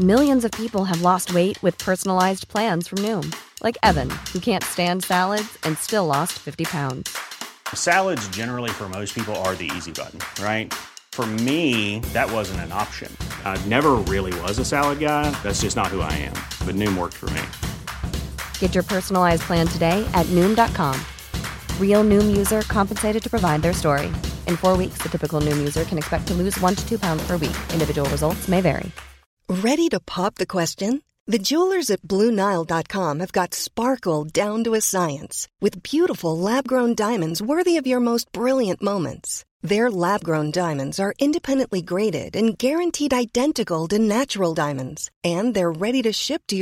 People way with personalise name like نیوزرڈ ready to pop jewellers at Blue Nile dot got sparkle of your most bright مومسراؤنڈس diamonds ready to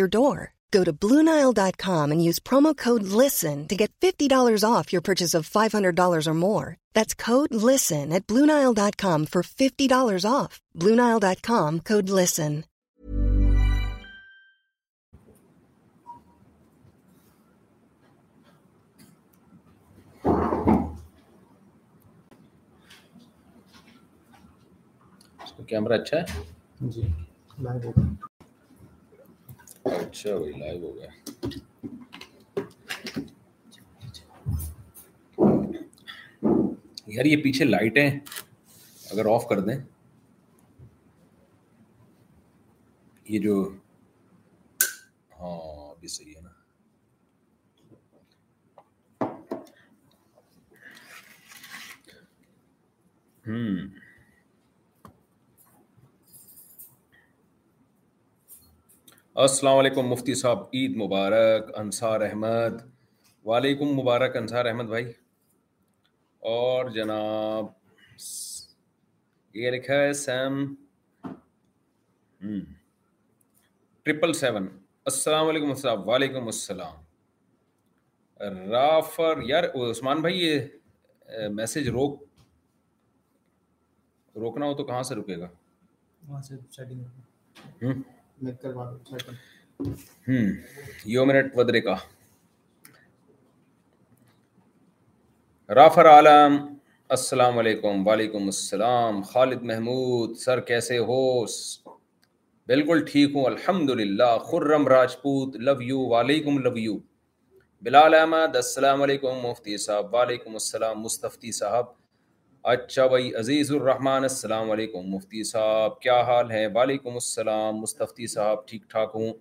for $50 off. BlueNile.com code LISTEN. پیچھے off کر دیں یہ جو ہاں، السلام علیکم مفتی صاحب عید مبارک انصار احمد وعلیکم مبارک انصار احمد بھائی اور جناب یہ لکھا ہے سیم ٹرپل سیون السلام علیکم صاحب وعلیکم السلام رافر یار عثمان بھائی یہ میسج روک روکنا ہو تو کہاں سے رکے گا رافر عالم السلام علیکم وعلیکم السلام خالد محمود سر کیسے ہو بالکل ٹھیک ہوں الحمد للہ خرم راجپوت لو یو وعلیکم لو یو بلال احمد السلام علیکم مفتی صاحب وعلیکم السلام مستفتی صاحب اچھا بھائی عزیز الرحمٰن السلام علیکم مفتی صاحب کیا حال ہے وعلیکم السلام مستفتی صاحب ٹھیک ٹھاک ہوں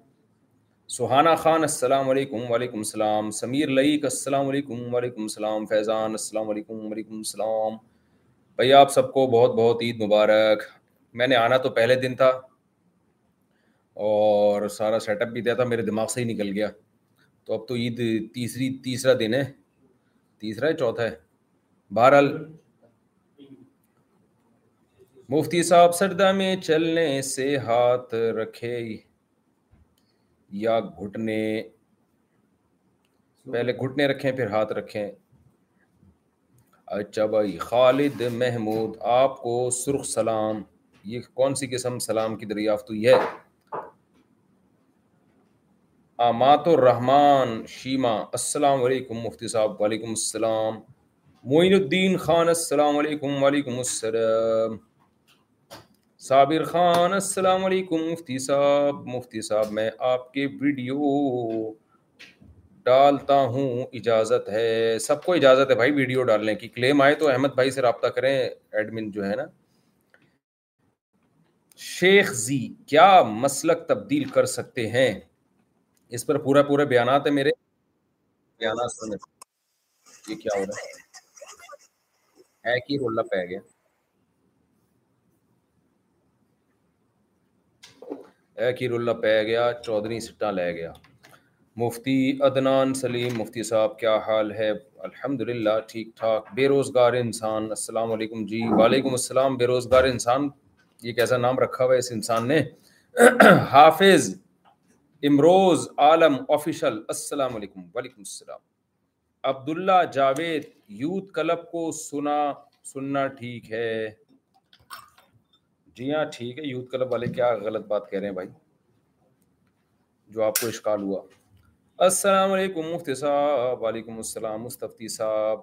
سہانا خان السلام علیکم وعلیکم السلام سمیر لئیک السلام علیکم وعلیکم السلام فیضان السلام علیکم وعلیکم السلام بھائی آپ سب کو بہت بہت عید مبارک میں نے آنا تو پہلے دن تھا اور سارا سیٹ اپ بھی دیا تھا میرے دماغ سے ہی نکل گیا تو اب تو عید تیسری تیسرا دن ہے تیسرا ہے چوتھا ہے بہرحال مفتی صاحب سردا میں چلنے سے ہاتھ رکھے یا گھٹنے پہلے گھٹنے رکھیں پھر ہاتھ رکھیں اچھا بھائی خالد محمود آپ کو سرخ سلام یہ کون سی قسم سلام کی دریافت ہوئی ہے آمات الرحمان شیما السلام علیکم مفتی صاحب وعلیکم السلام معین الدین خان السلام علیکم وعلیکم السلام صابر السلام علیکم مفتی صاحب مفتی صاحب میں آپ کے ویڈیو ڈالتا ہوں اجازت ہے سب کو اجازت ہے بھائی ویڈیو ڈالنے کی کلیم آئے تو احمد بھائی سے رابطہ کریں ایڈمن جو ہے نا شیخ زی کیا مسلک تبدیل کر سکتے ہیں اس پر پورا پورا بیانات ہے میرے بیانات یہ کیا ہو رہا ہے ہی پہ گیا پہ گیا سٹا لے گیا مفتی سلیم مفتی صاحب کیا حال ہے الحمد للہ ٹھیک ٹھاک بے روزگار انسان السلام علیکم جی وعلیکم السلام بے روزگار انسان یہ کیسا نام رکھا ہوا اس انسان نے حافظ امروز عالم آفیشل السلام علیکم وعلیکم السلام عبداللہ جاوید یوتھ کلب کو سنا سننا ٹھیک ہے جی ہاں ٹھیک ہے یوتھ کلب والے کیا غلط بات کہہ رہے ہیں بھائی جو آپ کو اشکال ہوا السلام علیکم مفتی صاحب وعلیکم السلام مستفتی صاحب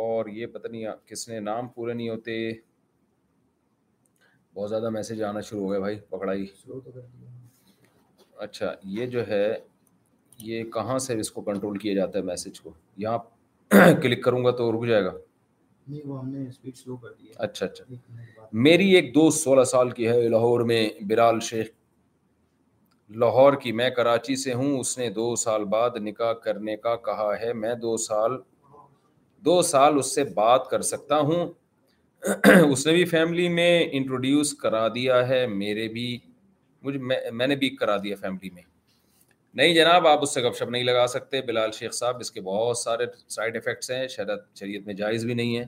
اور یہ پتہ نہیں کس نے نام پورے نہیں ہوتے بہت زیادہ میسج آنا شروع ہو گیا بھائی پکڑائی اچھا یہ جو ہے یہ کہاں سے اس کو کنٹرول کیا جاتا ہے میسج کو یہاں کلک کروں گا تو رک جائے گا اچھا اچھا میری ایک دوست سولہ سال کی ہے لاہور میں برال شیخ لاہور کی میں کراچی سے ہوں اس نے دو سال بعد نکاح کرنے کا کہا ہے میں دو سال دو سال اس سے بات کر سکتا ہوں اس نے بھی فیملی میں انٹروڈیوس کرا دیا ہے میرے بھی مجھے میں نے بھی کرا دیا فیملی میں نہیں جناب آپ اس سے گپ شپ نہیں لگا سکتے بلال شیخ صاحب اس کے بہت سارے سائڈ افیکٹس ہیں شرط شریعت میں جائز بھی نہیں ہے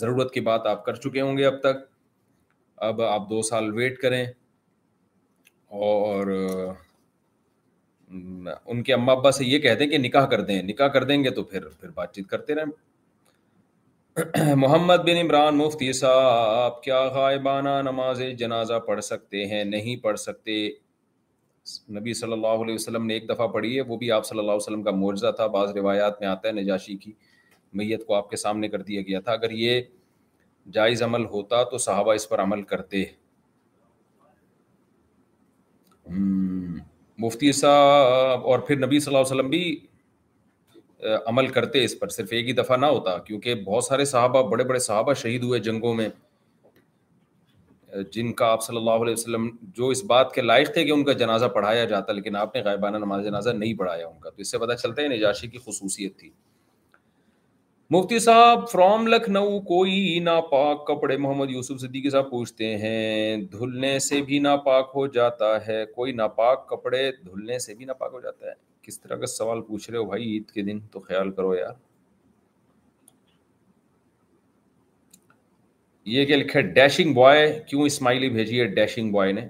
ضرورت کی بات آپ کر چکے ہوں گے اب تک اب آپ دو سال ویٹ کریں اور ان کے اما ابا سے یہ کہتے کہ نکاح کر دیں نکاح کر دیں گے تو پھر پھر بات چیت کرتے رہیں محمد بن عمران مفتی صاحب کیا غائبانہ نماز جنازہ پڑھ سکتے ہیں نہیں پڑھ سکتے نبی صلی اللہ علیہ وسلم نے ایک دفعہ پڑھی ہے وہ بھی آپ صلی اللہ علیہ وسلم کا معجزہ تھا بعض روایات میں آتا ہے نجاشی کی میت کو آپ کے سامنے کر دیا گیا تھا اگر یہ جائز عمل ہوتا تو صحابہ اس پر عمل کرتے مفتی صاحب اور پھر نبی صلی اللہ علیہ وسلم بھی عمل کرتے اس پر صرف ایک ہی دفعہ نہ ہوتا کیونکہ بہت سارے صحابہ بڑے بڑے صحابہ شہید ہوئے جنگوں میں جن کا آپ صلی اللہ علیہ وسلم جو اس بات کے لائق تھے کہ ان کا جنازہ پڑھایا جاتا لیکن آپ نے غائبانہ نماز جنازہ نہیں پڑھایا ان کا تو اس سے پتہ چلتا ہے نجاشی کی خصوصیت تھی مفتی صاحب فرام لکھنؤ کوئی ناپاک کپڑے محمد یوسف صدیقی صاحب پوچھتے ہیں دھلنے سے بھی ناپاک ہو جاتا ہے کوئی ناپاک کپڑے دھلنے سے بھی ناپاک ہو جاتا ہے کس طرح کا سوال پوچھ رہے ہو بھائی عید کے دن تو خیال کرو یار یہ کیا لکھے ڈیشنگ بوائے کیوں اسماعیلی بھیجی ہے ڈیشنگ بوائے نے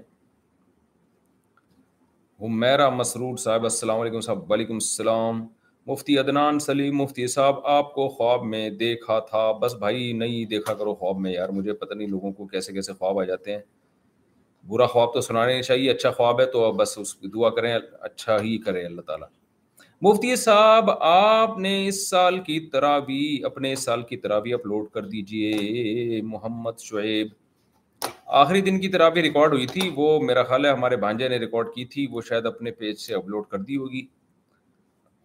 ہمیرا مسرور صاحب السلام علیکم صاحب وعلیکم السلام مفتی عدنان سلیم مفتی صاحب آپ کو خواب میں دیکھا تھا بس بھائی نہیں دیکھا کرو خواب میں یار مجھے پتہ نہیں لوگوں کو کیسے کیسے خواب آ جاتے ہیں برا خواب تو سنانے چاہیے اچھا خواب ہے تو بس اس کی دعا کریں اچھا ہی کریں اللہ تعالیٰ مفتی صاحب آپ نے اس سال کی تراوی اپنے اس سال کی تراوی اپلوڈ کر دیجئے محمد شعیب آخری دن کی تراوی ریکارڈ ہوئی تھی وہ میرا خیال ہے ہمارے بھانجے نے ریکارڈ کی تھی وہ شاید اپنے پیج سے اپلوڈ کر دی ہوگی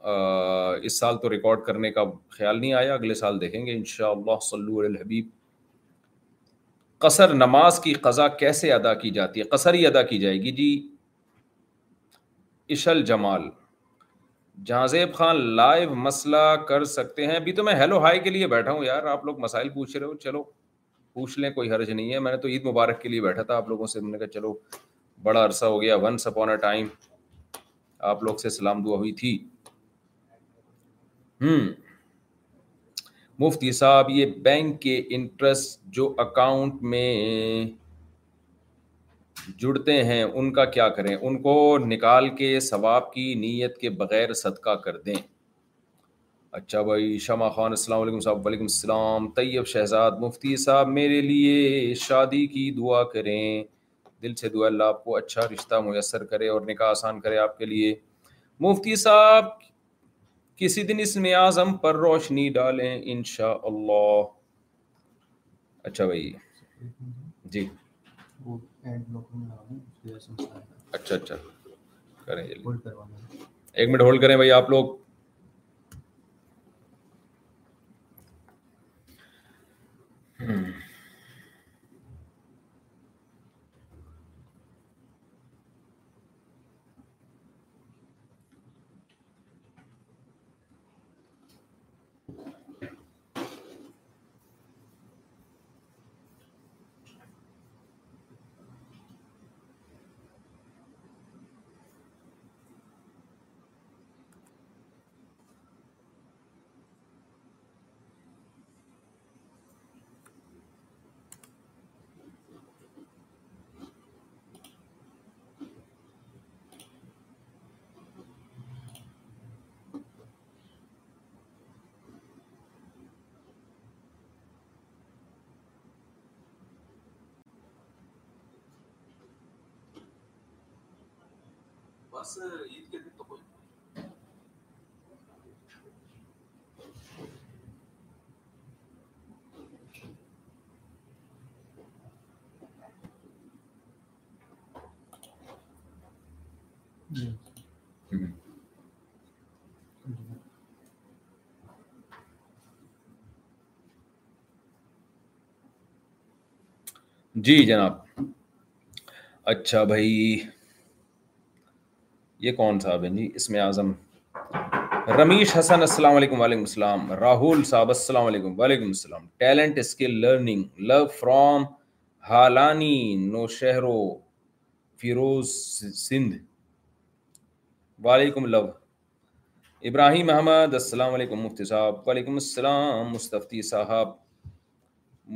اس سال تو ریکارڈ کرنے کا خیال نہیں آیا اگلے سال دیکھیں گے انشاءاللہ صلو اللہ الحبیب قصر نماز کی قضا کیسے ادا کی جاتی ہے قصر ہی ادا کی جائے گی جی اشل جمال جہازیب خان لائیو مسئلہ کر سکتے ہیں ابھی تو میں ہیلو ہائی کے لیے بیٹھا ہوں یار آپ لوگ مسائل پوچھ رہے ہو چلو پوچھ لیں کوئی حرج نہیں ہے میں نے تو عید مبارک کے لیے بیٹھا تھا آپ لوگوں سے میں نے کہا چلو بڑا عرصہ ہو گیا ونس اپون اے ٹائم آپ لوگ سے سلام دعا ہوئی تھی مفتی صاحب یہ بینک کے انٹرسٹ جو اکاؤنٹ میں جڑتے ہیں ان کا کیا کریں ان کو نکال کے ثواب کی نیت کے بغیر صدقہ کر دیں اچھا بھائی شمع خان السلام علیکم صاحب وعلیکم السلام طیب شہزاد مفتی صاحب میرے لیے شادی کی دعا کریں دل سے دعا اللہ آپ کو اچھا رشتہ میسر کرے اور نکاح آسان کرے آپ کے لیے مفتی صاحب کسی دن اس میں آزم پر روشنی ڈالیں انشاءاللہ اللہ اچھا بھائی جی اچھا اچھا کریں ایک منٹ ہولڈ کریں بھائی آپ لوگ ہوں جی جناب اچھا بھائی یہ کون صاحب ہیں جی اس میں اعظم رمیش حسن السلام علیکم وعلیکم السلام راہول صاحب السلام علیکم وعلیکم السلام talent skill learning love from Halani Feroz Sindh وعلیکم لو ابراہیم احمد السلام علیکم مفتی صاحب وعلیکم السلام مستفتی صاحب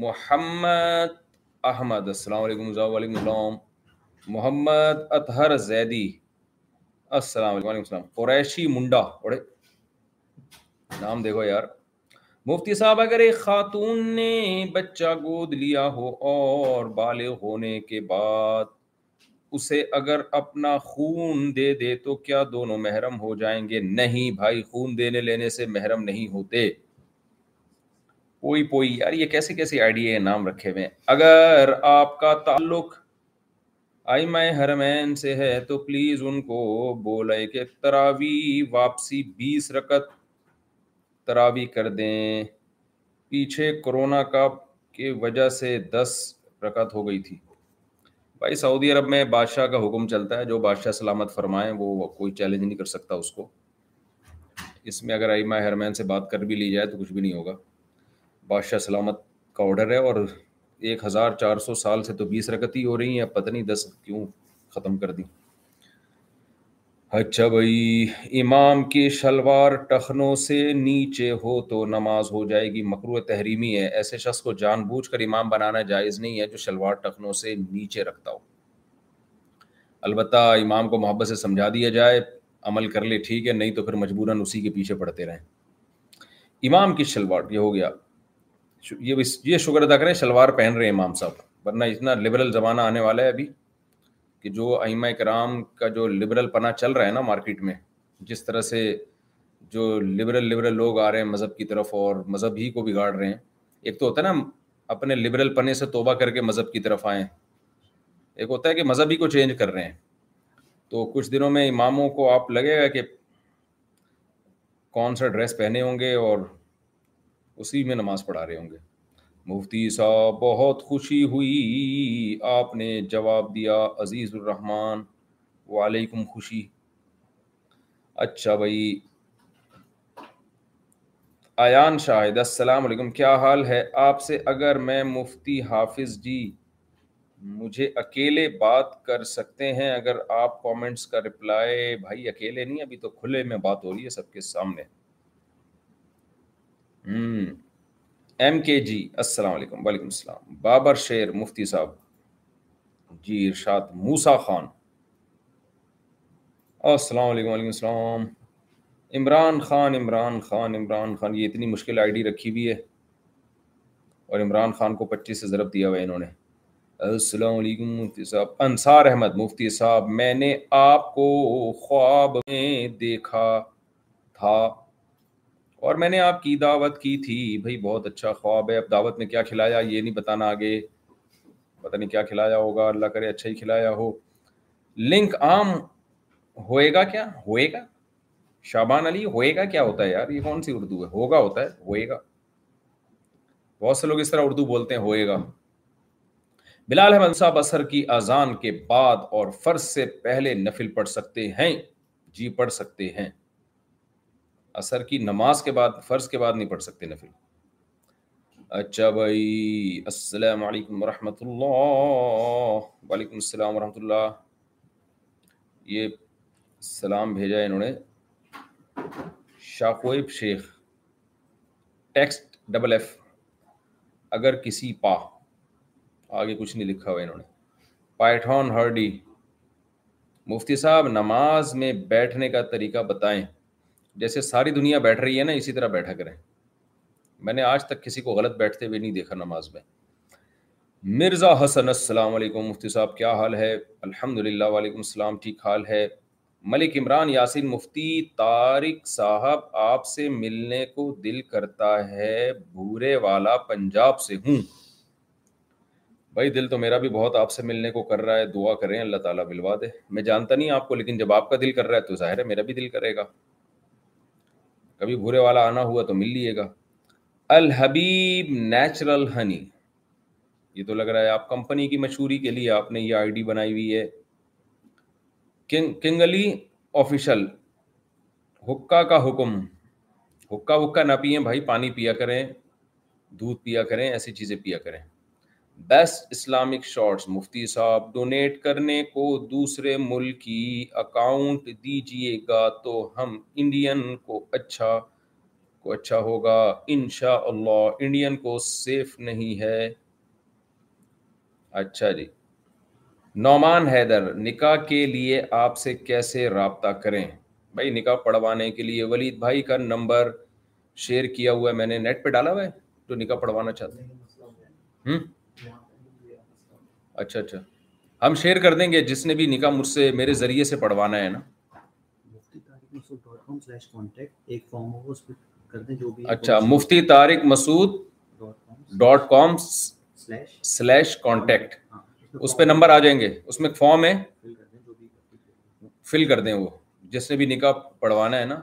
محمد احمد السلام علیکم وعلیکم السلام محمد اطہر زیدی السلام علیکم وعلیکم السلام قریشی منڈا اڑے نام دیکھو یار مفتی صاحب اگر ایک خاتون نے بچہ گود لیا ہو اور بالغ ہونے کے بعد اسے اگر اپنا خون دے دے تو کیا دونوں محرم ہو جائیں گے نہیں بھائی خون دینے لینے سے محرم نہیں ہوتے پوئی پوئی یار یہ کیسے کیسے آئیڈیا نام رکھے ہوئے اگر آپ کا تعلق آئی ماہ حرمین سے ہے تو پلیز ان کو بولے کہ تراوی واپسی بیس رکت تراوی کر دیں پیچھے کرونا کا کے وجہ سے دس رکت ہو گئی تھی بھائی سعودی عرب میں بادشاہ کا حکم چلتا ہے جو بادشاہ سلامت فرمائیں وہ کوئی چیلنج نہیں کر سکتا اس کو اس میں اگر آئی ماہ حرمین سے بات کر بھی لی جائے تو کچھ بھی نہیں ہوگا بادشاہ سلامت کا آرڈر ہے اور ایک ہزار چار سو سال سے تو بیس رکتی ہو رہی ہیں اب پتہ نہیں دس کیوں ختم کر دی اچھا بھائی امام کی شلوار ٹخنوں سے نیچے ہو تو نماز ہو جائے گی مکرو تحریمی ہے ایسے شخص کو جان بوجھ کر امام بنانا جائز نہیں ہے جو شلوار ٹخنوں سے نیچے رکھتا ہو البتہ امام کو محبت سے سمجھا دیا جائے عمل کر لے ٹھیک ہے نہیں تو پھر مجبوراً اسی کے پیچھے پڑتے رہیں امام کی شلوار یہ ہو گیا یہ یہ شکر ادا کریں شلوار پہن رہے ہیں امام صاحب ورنہ اتنا لبرل زمانہ آنے والا ہے ابھی کہ جو ائمہ کرام کا جو لبرل پناہ چل رہا ہے نا مارکیٹ میں جس طرح سے جو لبرل لبرل لوگ آ رہے ہیں مذہب کی طرف اور مذہب ہی کو بگاڑ رہے ہیں ایک تو ہوتا ہے نا اپنے لبرل پنے سے توبہ کر کے مذہب کی طرف آئیں ایک ہوتا ہے کہ مذہب ہی کو چینج کر رہے ہیں تو کچھ دنوں میں اماموں کو آپ لگے گا کہ کون سا ڈریس پہنے ہوں گے اور اسی میں نماز پڑھا رہے ہوں گے مفتی صاحب بہت خوشی ہوئی آپ نے جواب دیا عزیز الرحمن وعلیکم خوشی اچھا بھائی ایان شاہد السلام علیکم کیا حال ہے آپ سے اگر میں مفتی حافظ جی مجھے اکیلے بات کر سکتے ہیں اگر آپ کامنٹس کا رپلائی بھائی اکیلے نہیں ابھی تو کھلے میں بات ہو رہی ہے سب کے سامنے ایم کے جی السلام علیکم وعلیکم السلام بابر شیر مفتی صاحب جی ارشاد موسا خان السلام علیکم وعلیکم السلام عمران خان عمران خان عمران خان یہ اتنی مشکل آئی ڈی رکھی ہوئی ہے اور عمران خان کو پچیس سے ضرب دیا ہوا ہے انہوں نے السلام علیکم مفتی صاحب انصار احمد مفتی صاحب میں نے آپ کو خواب میں دیکھا تھا اور میں نے آپ کی دعوت کی تھی بھائی بہت اچھا خواب ہے اب دعوت میں کیا کھلایا یہ نہیں بتانا آگے پتہ نہیں کیا کھلایا ہوگا اللہ کرے اچھا ہی کھلایا ہو لنک عام ہوئے گا کیا ہوئے گا شابان علی ہوئے گا کیا ہوتا ہے یار یہ کون سی اردو ہے ہوگا ہوتا ہے ہوئے گا بہت سے لوگ اس طرح اردو بولتے ہیں ہوئے گا بلال احمد صاحب اثر کی اذان کے بعد اور فرض سے پہلے نفل پڑھ سکتے ہیں جی پڑھ سکتے ہیں اثر کی نماز کے بعد فرض کے بعد نہیں پڑھ سکتے نفل اچھا بھائی السلام علیکم ورحمۃ اللہ وعلیکم السلام ورحمۃ اللہ یہ سلام بھیجا ہے انہوں نے شاقویب شیخ ٹیکسٹ ڈبل ایف اگر کسی پا آگے کچھ نہیں لکھا ہوا انہوں نے پائٹھون ہرڈی مفتی صاحب نماز میں بیٹھنے کا طریقہ بتائیں جیسے ساری دنیا بیٹھ رہی ہے نا اسی طرح بیٹھا کریں میں نے آج تک کسی کو غلط بیٹھتے ہوئے نہیں دیکھا نماز میں مرزا حسن السلام علیکم مفتی صاحب کیا حال ہے الحمد للہ وعلیکم السلام ٹھیک حال ہے ملک عمران یاسین مفتی طارق صاحب آپ سے ملنے کو دل کرتا ہے بھورے والا پنجاب سے ہوں بھائی دل تو میرا بھی بہت آپ سے ملنے کو کر رہا ہے دعا کریں اللہ تعالیٰ بلوا دے میں جانتا نہیں آپ کو لیکن جب آپ کا دل کر رہا ہے تو ظاہر ہے میرا بھی دل کرے گا کبھی بھورے والا آنا ہوا تو مل لیے گا الحبیب نیچرل ہنی یہ تو لگ رہا ہے آپ کمپنی کی مشہوری کے لیے آپ نے یہ آئی ڈی بنائی ہوئی ہے کنگلی آفیشل حکا کا حکم حکا حکا نہ پئیں بھائی پانی پیا کریں دودھ پیا کریں ایسی چیزیں پیا کریں بیسٹ اسلامک شارٹس مفتی صاحب ڈونیٹ کرنے کو دوسرے ملک کی اکاؤنٹ دیجئے گا تو ہم انڈین کو اچھا کو کو اچھا اچھا ہوگا انڈین سیف نہیں ہے جی نعمان حیدر نکاح کے لیے آپ سے کیسے رابطہ کریں بھائی نکاح پڑھوانے کے لیے ولید بھائی کا نمبر شیئر کیا ہوا ہے میں نے نیٹ پہ ڈالا ہوا ہے تو نکاح پڑھوانا چاہتے ہیں ہوں اچھا اچھا ہم شیئر کر دیں گے جس نے بھی نکاح مجھ سے میرے ذریعے سے پڑھوانا ہے نا اچھا Mufti Tariq Masood dot com slash contact اس پہ نمبر آ جائیں گے اس میں ایک ہے فل کر دیں وہ جس نے بھی نکاح پڑھوانا ہے نا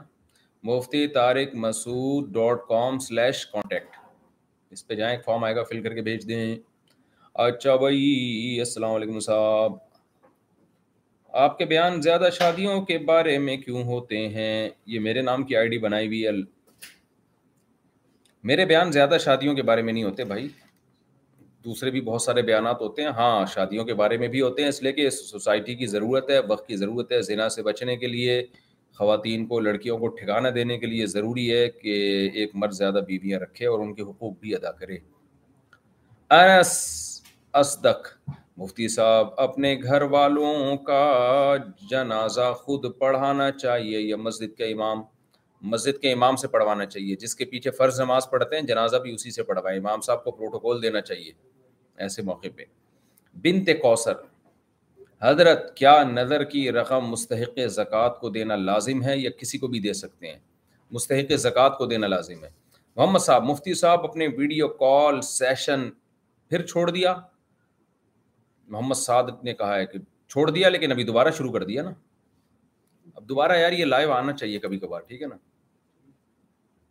Mufti Tariq Masood dot com slash contact اس پہ جائیں ایک آئے گا فل کر کے بھیج دیں اچھا بھائی السلام علیکم صاحب آپ کے بیان زیادہ شادیوں کے بارے میں کیوں ہوتے ہیں یہ میرے نام کی آئی ڈی بنائی ہوئی ال میرے بیان زیادہ شادیوں کے بارے میں نہیں ہوتے بھائی دوسرے بھی بہت سارے بیانات ہوتے ہیں ہاں شادیوں کے بارے میں بھی ہوتے ہیں اس لیے کہ سوسائٹی کی ضرورت ہے وقت کی ضرورت ہے زنا سے بچنے کے لیے خواتین کو لڑکیوں کو ٹھکانہ دینے کے لیے ضروری ہے کہ ایک مرد زیادہ بیویاں رکھے اور ان کے حقوق بھی ادا کرے مفتی صاحب اپنے گھر والوں کا جنازہ خود پڑھانا چاہیے یا مسجد کا امام مسجد کے امام سے پڑھوانا چاہیے جس کے پیچھے فرض نماز پڑھتے ہیں جنازہ بھی اسی سے پڑھوائے امام صاحب کو پروٹوکول دینا چاہیے ایسے موقع پہ بنت کوثر حضرت کیا نظر کی رقم مستحق زکوٰۃ کو دینا لازم ہے یا کسی کو بھی دے سکتے ہیں مستحق زکوٰۃ کو دینا لازم ہے محمد صاحب مفتی صاحب اپنے ویڈیو کال سیشن پھر چھوڑ دیا محمد صادق نے کہا ہے کہ چھوڑ دیا لیکن ابھی دوبارہ شروع کر دیا نا اب دوبارہ یار یہ لائیو آنا چاہیے کبھی کبھار ٹھیک ہے نا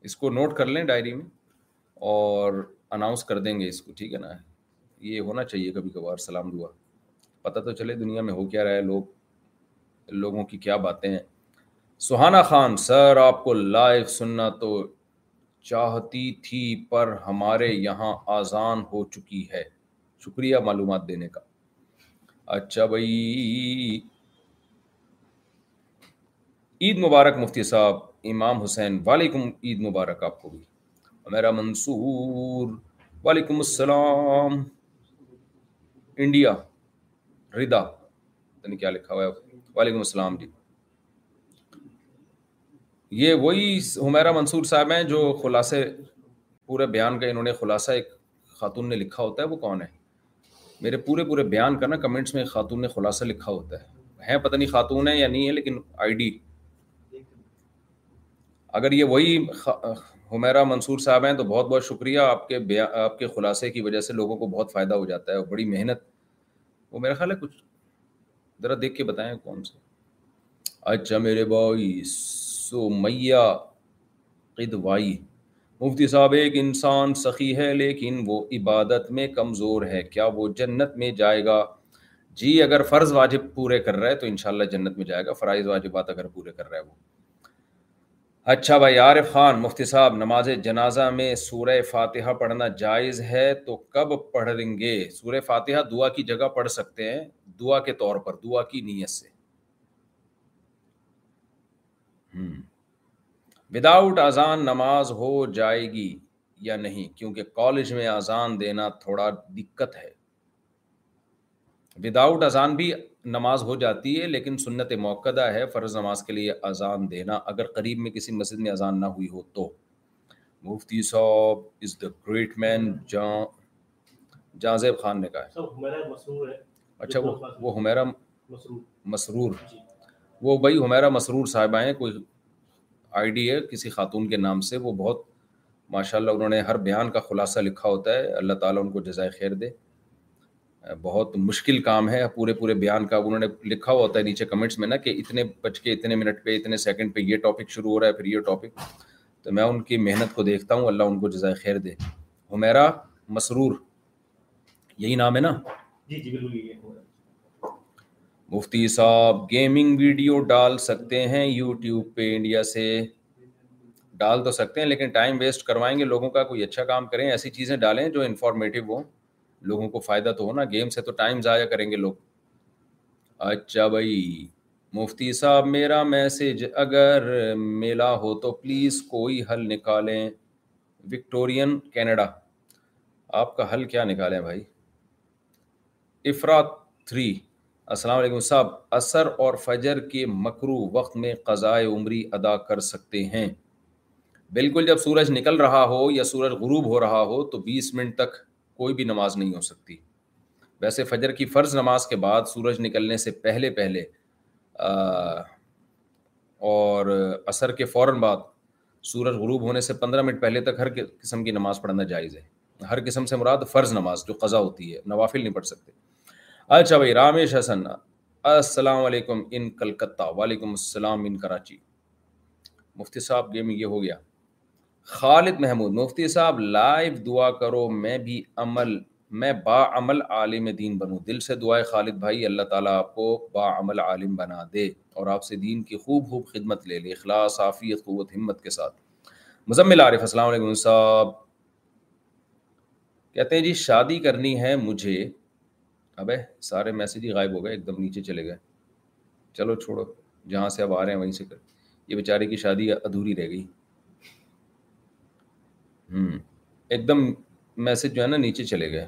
اس کو نوٹ کر لیں ڈائری میں اور اناؤنس کر دیں گے اس کو ٹھیک ہے نا یہ ہونا چاہیے کبھی کبھار سلام دعا پتہ تو چلے دنیا میں ہو کیا رہا ہے لوگ لوگوں کی کیا باتیں ہیں سہانا خان سر آپ کو لائیو سننا تو چاہتی تھی پر ہمارے یہاں آزان ہو چکی ہے شکریہ معلومات دینے کا اچھا بھائی عید مبارک مفتی صاحب امام حسین وعلیکم عید مبارک آپ کو بھی میرا منصور وعلیکم السلام انڈیا ردا نے کیا لکھا ہوا ہے وعلیکم السلام جی یہ وہی ہمیرا منصور صاحب ہیں جو خلاصے پورے بیان کا انہوں نے خلاصہ ایک خاتون نے لکھا ہوتا ہے وہ کون ہے میرے پورے پورے بیان کرنا کمنٹس میں خاتون نے خلاصہ لکھا ہوتا ہے پتہ نہیں خاتون ہے یا نہیں ہے لیکن آئی ڈی اگر یہ وہی ہمیرا منصور صاحب ہیں تو بہت بہت شکریہ آپ کے بیا آپ کے خلاصے کی وجہ سے لوگوں کو بہت فائدہ ہو جاتا ہے اور بڑی محنت وہ میرا خیال ہے کچھ ذرا دیکھ کے بتائیں کون سے اچھا میرے بھائی سو قدوائی مفتی صاحب ایک انسان سخی ہے لیکن وہ عبادت میں کمزور ہے کیا وہ جنت میں جائے گا جی اگر فرض واجب پورے کر رہا ہے تو انشاءاللہ جنت میں جائے گا فرائض واجبات اگر پورے کر رہا ہے وہ اچھا بھائی عارف خان مفتی صاحب نماز جنازہ میں سورہ فاتحہ پڑھنا جائز ہے تو کب پڑھیں گے سورہ فاتحہ دعا کی جگہ پڑھ سکتے ہیں دعا کے طور پر دعا کی نیت سے ہوں ود آؤٹ اذان نماز ہو جائے گی یا نہیں کیونکہ کالج میں اذان دینا تھوڑا دقت ہے وداؤٹ اذان بھی نماز ہو جاتی ہے لیکن سنت موقع ہے فرض نماز کے لیے اذان دینا اگر قریب میں کسی مسجد میں اذان نہ ہوئی ہو تو مفتی صاحب از دا گریٹ مین جاں زیب خان نے کہا ہے اچھا وہ ہمیرا مسرور جی۔ وہ بھائی ہمیرا مسرور صاحبہ ہیں کوئی آئی ڈی ہے کسی خاتون کے نام سے وہ بہت ماشاء اللہ انہوں نے ہر بیان کا خلاصہ لکھا ہوتا ہے اللہ تعالیٰ ان کو جزائے خیر دے بہت مشکل کام ہے پورے پورے بیان کا انہوں نے لکھا ہوا ہوتا ہے نیچے کمنٹس میں نا کہ اتنے بچ کے اتنے منٹ پہ اتنے سیکنڈ پہ یہ ٹاپک شروع ہو رہا ہے پھر یہ ٹاپک تو میں ان کی محنت کو دیکھتا ہوں اللہ ان کو جزائے خیر دے حمیرا مسرور یہی نام ہے نا جی جی بالکل مفتی صاحب گیمنگ ویڈیو ڈال سکتے ہیں یوٹیوب پہ انڈیا سے ڈال تو سکتے ہیں لیکن ٹائم ویسٹ کروائیں گے لوگوں کا کوئی اچھا کام کریں ایسی چیزیں ڈالیں جو انفارمیٹیو ہوں لوگوں کو فائدہ تو ہو نا گیم سے تو ٹائم ضائع کریں گے لوگ اچھا بھائی مفتی صاحب میرا میسج اگر میلا ہو تو پلیز کوئی حل نکالیں وکٹورین کینیڈا آپ کا حل کیا نکالیں بھائی افراد تھری السلام علیکم صاحب اثر اور فجر کے مکرو وقت میں قضائے عمری ادا کر سکتے ہیں بالکل جب سورج نکل رہا ہو یا سورج غروب ہو رہا ہو تو بیس منٹ تک کوئی بھی نماز نہیں ہو سکتی ویسے فجر کی فرض نماز کے بعد سورج نکلنے سے پہلے پہلے اور اثر کے فوراً بعد سورج غروب ہونے سے پندرہ منٹ پہلے تک ہر قسم کی نماز پڑھنا جائز ہے ہر قسم سے مراد فرض نماز جو قضا ہوتی ہے نوافل نہیں پڑھ سکتے اچھا بھائی رامیش حسن السلام علیکم ان کلکتہ وعلیکم السلام ان کراچی مفتی صاحب گیم یہ ہو گیا خالد محمود مفتی صاحب لائیو دعا کرو میں بھی عمل میں با عمل عالم دین بنوں دل سے دعائے خالد بھائی اللہ تعالیٰ آپ کو با عمل عالم بنا دے اور آپ سے دین کی خوب خوب خدمت لے لے اخلاص عافیت قوت ہمت کے ساتھ مزمل عارف السلام علیکم صاحب کہتے ہیں جی شادی کرنی ہے مجھے ابے سارے میسیج ہی غائب ہو گئے ایک دم نیچے چلے گئے چلو چھوڑو جہاں سے اب آ رہے ہیں وہیں سے کر یہ بیچارے کی شادی ادھوری رہ گئی ہوں ایک دم میسیج جو ہے نا نیچے چلے گئے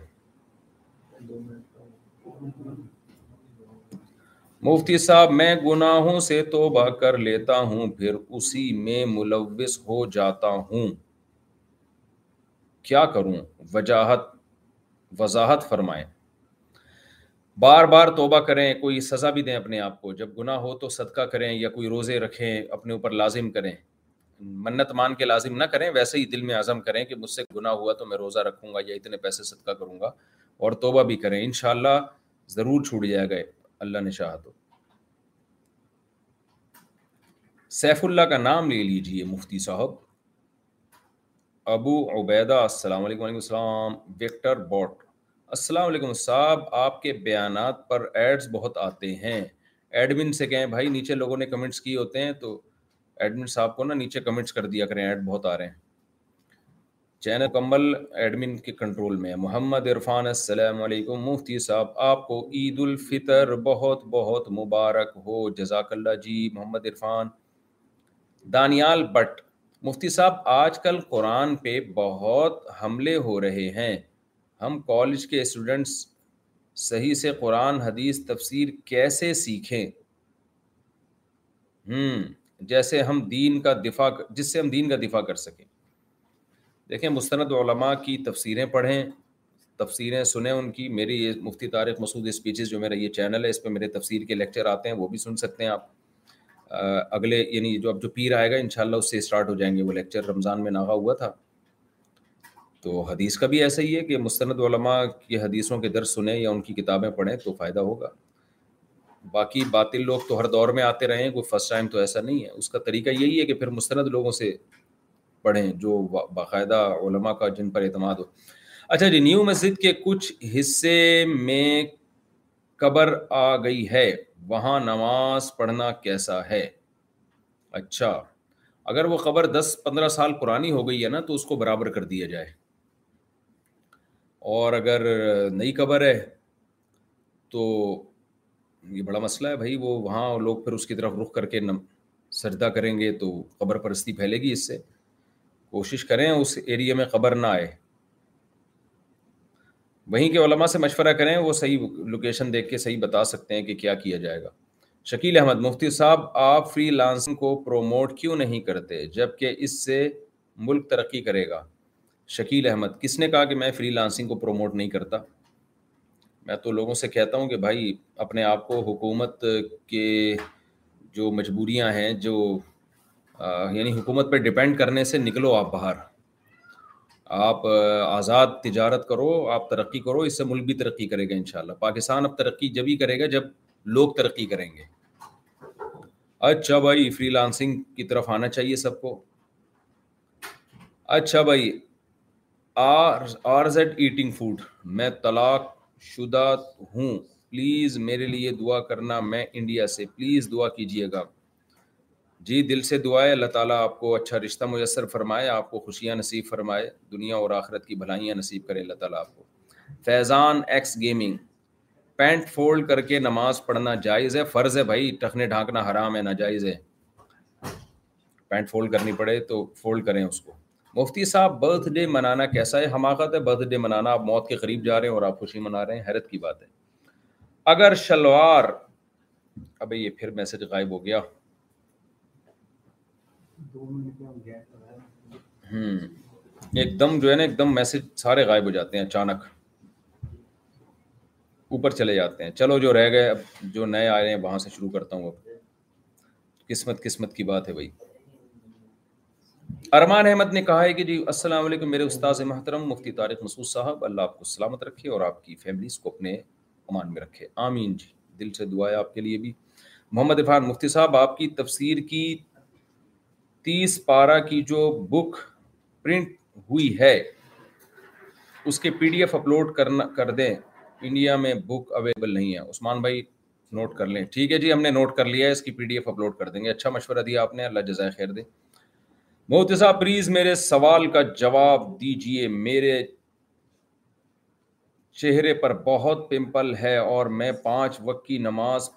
مفتی صاحب میں گناہوں سے توبہ کر لیتا ہوں پھر اسی میں ملوث ہو جاتا ہوں کیا کروں وجاہت وضاحت فرمائیں بار بار توبہ کریں کوئی سزا بھی دیں اپنے آپ کو جب گناہ ہو تو صدقہ کریں یا کوئی روزے رکھیں اپنے اوپر لازم کریں منت مان کے لازم نہ کریں ویسے ہی دل میں عزم کریں کہ مجھ سے گناہ ہوا تو میں روزہ رکھوں گا یا اتنے پیسے صدقہ کروں گا اور توبہ بھی کریں انشاءاللہ ضرور چھوٹ جائے گا اللہ نے چاہ تو سیف اللہ کا نام لے لیجیے مفتی صاحب ابو عبیدہ السلام علیکم وعلیکم السلام وکٹر بوٹ السلام علیکم صاحب آپ کے بیانات پر ایڈز بہت آتے ہیں ایڈمن سے کہیں بھائی نیچے لوگوں نے کمنٹس کیے ہوتے ہیں تو ایڈمن صاحب کو نا نیچے کمنٹس کر دیا کریں ایڈ بہت آ رہے ہیں چینل اکمل ایڈمن کے کنٹرول میں محمد عرفان السلام علیکم مفتی صاحب آپ کو عید الفطر بہت بہت مبارک ہو جزاک اللہ جی محمد عرفان دانیال بٹ مفتی صاحب آج کل قرآن پہ بہت حملے ہو رہے ہیں ہم کالج کے اسٹوڈنٹس صحیح سے قرآن حدیث تفسیر کیسے سیکھیں جیسے ہم دین کا دفاع جس سے ہم دین کا دفاع کر سکیں دیکھیں مستند علماء کی تفسیریں پڑھیں تفسیریں سنیں ان کی میری یہ مفتی طارق مسعود اسپیچز جو میرا یہ چینل ہے اس پہ میرے تفسیر کے لیکچر آتے ہیں وہ بھی سن سکتے ہیں آپ اگلے یعنی جو اب جو پیر آئے گا انشاءاللہ اس سے اسٹارٹ ہو جائیں گے وہ لیکچر رمضان میں ناغا ہوا تھا تو حدیث کا بھی ایسا ہی ہے کہ مستند علماء کی حدیثوں کے درس سنیں یا ان کی کتابیں پڑھیں تو فائدہ ہوگا باقی باطل لوگ تو ہر دور میں آتے رہیں کوئی فرسٹ ٹائم تو ایسا نہیں ہے اس کا طریقہ یہی ہے کہ پھر مستند لوگوں سے پڑھیں جو باقاعدہ علماء کا جن پر اعتماد ہو اچھا جی نیو مسجد کے کچھ حصے میں قبر آ گئی ہے وہاں نماز پڑھنا کیسا ہے اچھا اگر وہ قبر دس پندرہ سال پرانی ہو گئی ہے نا تو اس کو برابر کر دیا جائے اور اگر نئی قبر ہے تو یہ بڑا مسئلہ ہے بھائی وہ وہاں لوگ پھر اس کی طرف رخ کر کے سجدہ کریں گے تو قبر پرستی پھیلے گی اس سے کوشش کریں اس ایریے میں قبر نہ آئے وہیں کے علماء سے مشورہ کریں وہ صحیح لوکیشن دیکھ کے صحیح بتا سکتے ہیں کہ کیا کیا جائے گا شکیل احمد مفتی صاحب آپ فری لانسنگ کو پروموٹ کیوں نہیں کرتے جب کہ اس سے ملک ترقی کرے گا شکیل احمد کس نے کہا کہ میں فری لانسنگ کو پروموٹ نہیں کرتا میں تو لوگوں سے کہتا ہوں کہ بھائی اپنے آپ کو حکومت کے جو مجبوریاں ہیں جو یعنی حکومت پہ ڈپینڈ کرنے سے نکلو آپ باہر آپ آزاد تجارت کرو آپ ترقی کرو اس سے ملک بھی ترقی کرے گا ان شاء اللہ پاکستان اب ترقی جب ہی کرے گا جب لوگ ترقی کریں گے اچھا بھائی فری لانسنگ کی طرف آنا چاہیے سب کو اچھا بھائی زیڈ ایٹنگ فوڈ میں طلاق شدہ ہوں پلیز میرے لیے دعا کرنا میں انڈیا سے پلیز دعا کیجیے گا جی دل سے دعا ہے اللہ تعالیٰ آپ کو اچھا رشتہ میسر فرمائے آپ کو خوشیاں نصیب فرمائے دنیا اور آخرت کی بھلائیاں نصیب کرے اللہ تعالیٰ آپ کو Faizan X gaming pant fold کر کے نماز پڑھنا جائز ہے فرض ہے بھائی ٹخنے ڈھانکنا حرام ہے ناجائز ہے پینٹ فولڈ کرنی پڑے تو فولڈ کریں اس کو مفتی صاحب برتھ ڈے منانا کیسا ہے حماقت ہے برتھ ڈے منانا آپ موت کے قریب جا رہے ہیں اور آپ خوشی منا رہے ہیں حیرت کی بات ہے اگر شلوار یہ پھر میسج غائب ہو گیا ہوں ایک دم جو ہے نا ایک دم میسج سارے غائب ہو جاتے ہیں اچانک اوپر چلے جاتے ہیں چلو جو رہ گئے اب جو نئے آ رہے ہیں وہاں سے شروع کرتا ہوں اب قسمت قسمت کی بات ہے بھائی ارمان احمد نے کہا ہے کہ جی السلام علیکم میرے استاذ محترم مفتی طارق مسعود صاحب اللہ آپ کو سلامت رکھے اور آپ کی فیملیز کو اپنے امان میں رکھے آمین جی دل سے دعا ہے آپ کے لیے بھی محمد عرفان مفتی صاحب آپ کی تفسیر کی تیس پارہ کی جو بک پرنٹ ہوئی ہے اس کے پی ڈی ایف اپلوڈ کرنا کر دیں انڈیا میں بک اویلیبل نہیں ہے عثمان بھائی نوٹ کر لیں ٹھیک ہے جی ہم نے نوٹ کر لیا ہے اس کی پی ڈی ایف اپلوڈ کر دیں گے اچھا مشورہ دیا آپ نے اللہ جزائے خیر دے محتی صاحب پلیز میرے سوال کا جواب دیجیے میرے چہرے پر بہت پمپل ہے اور میں پانچ وقت کی نماز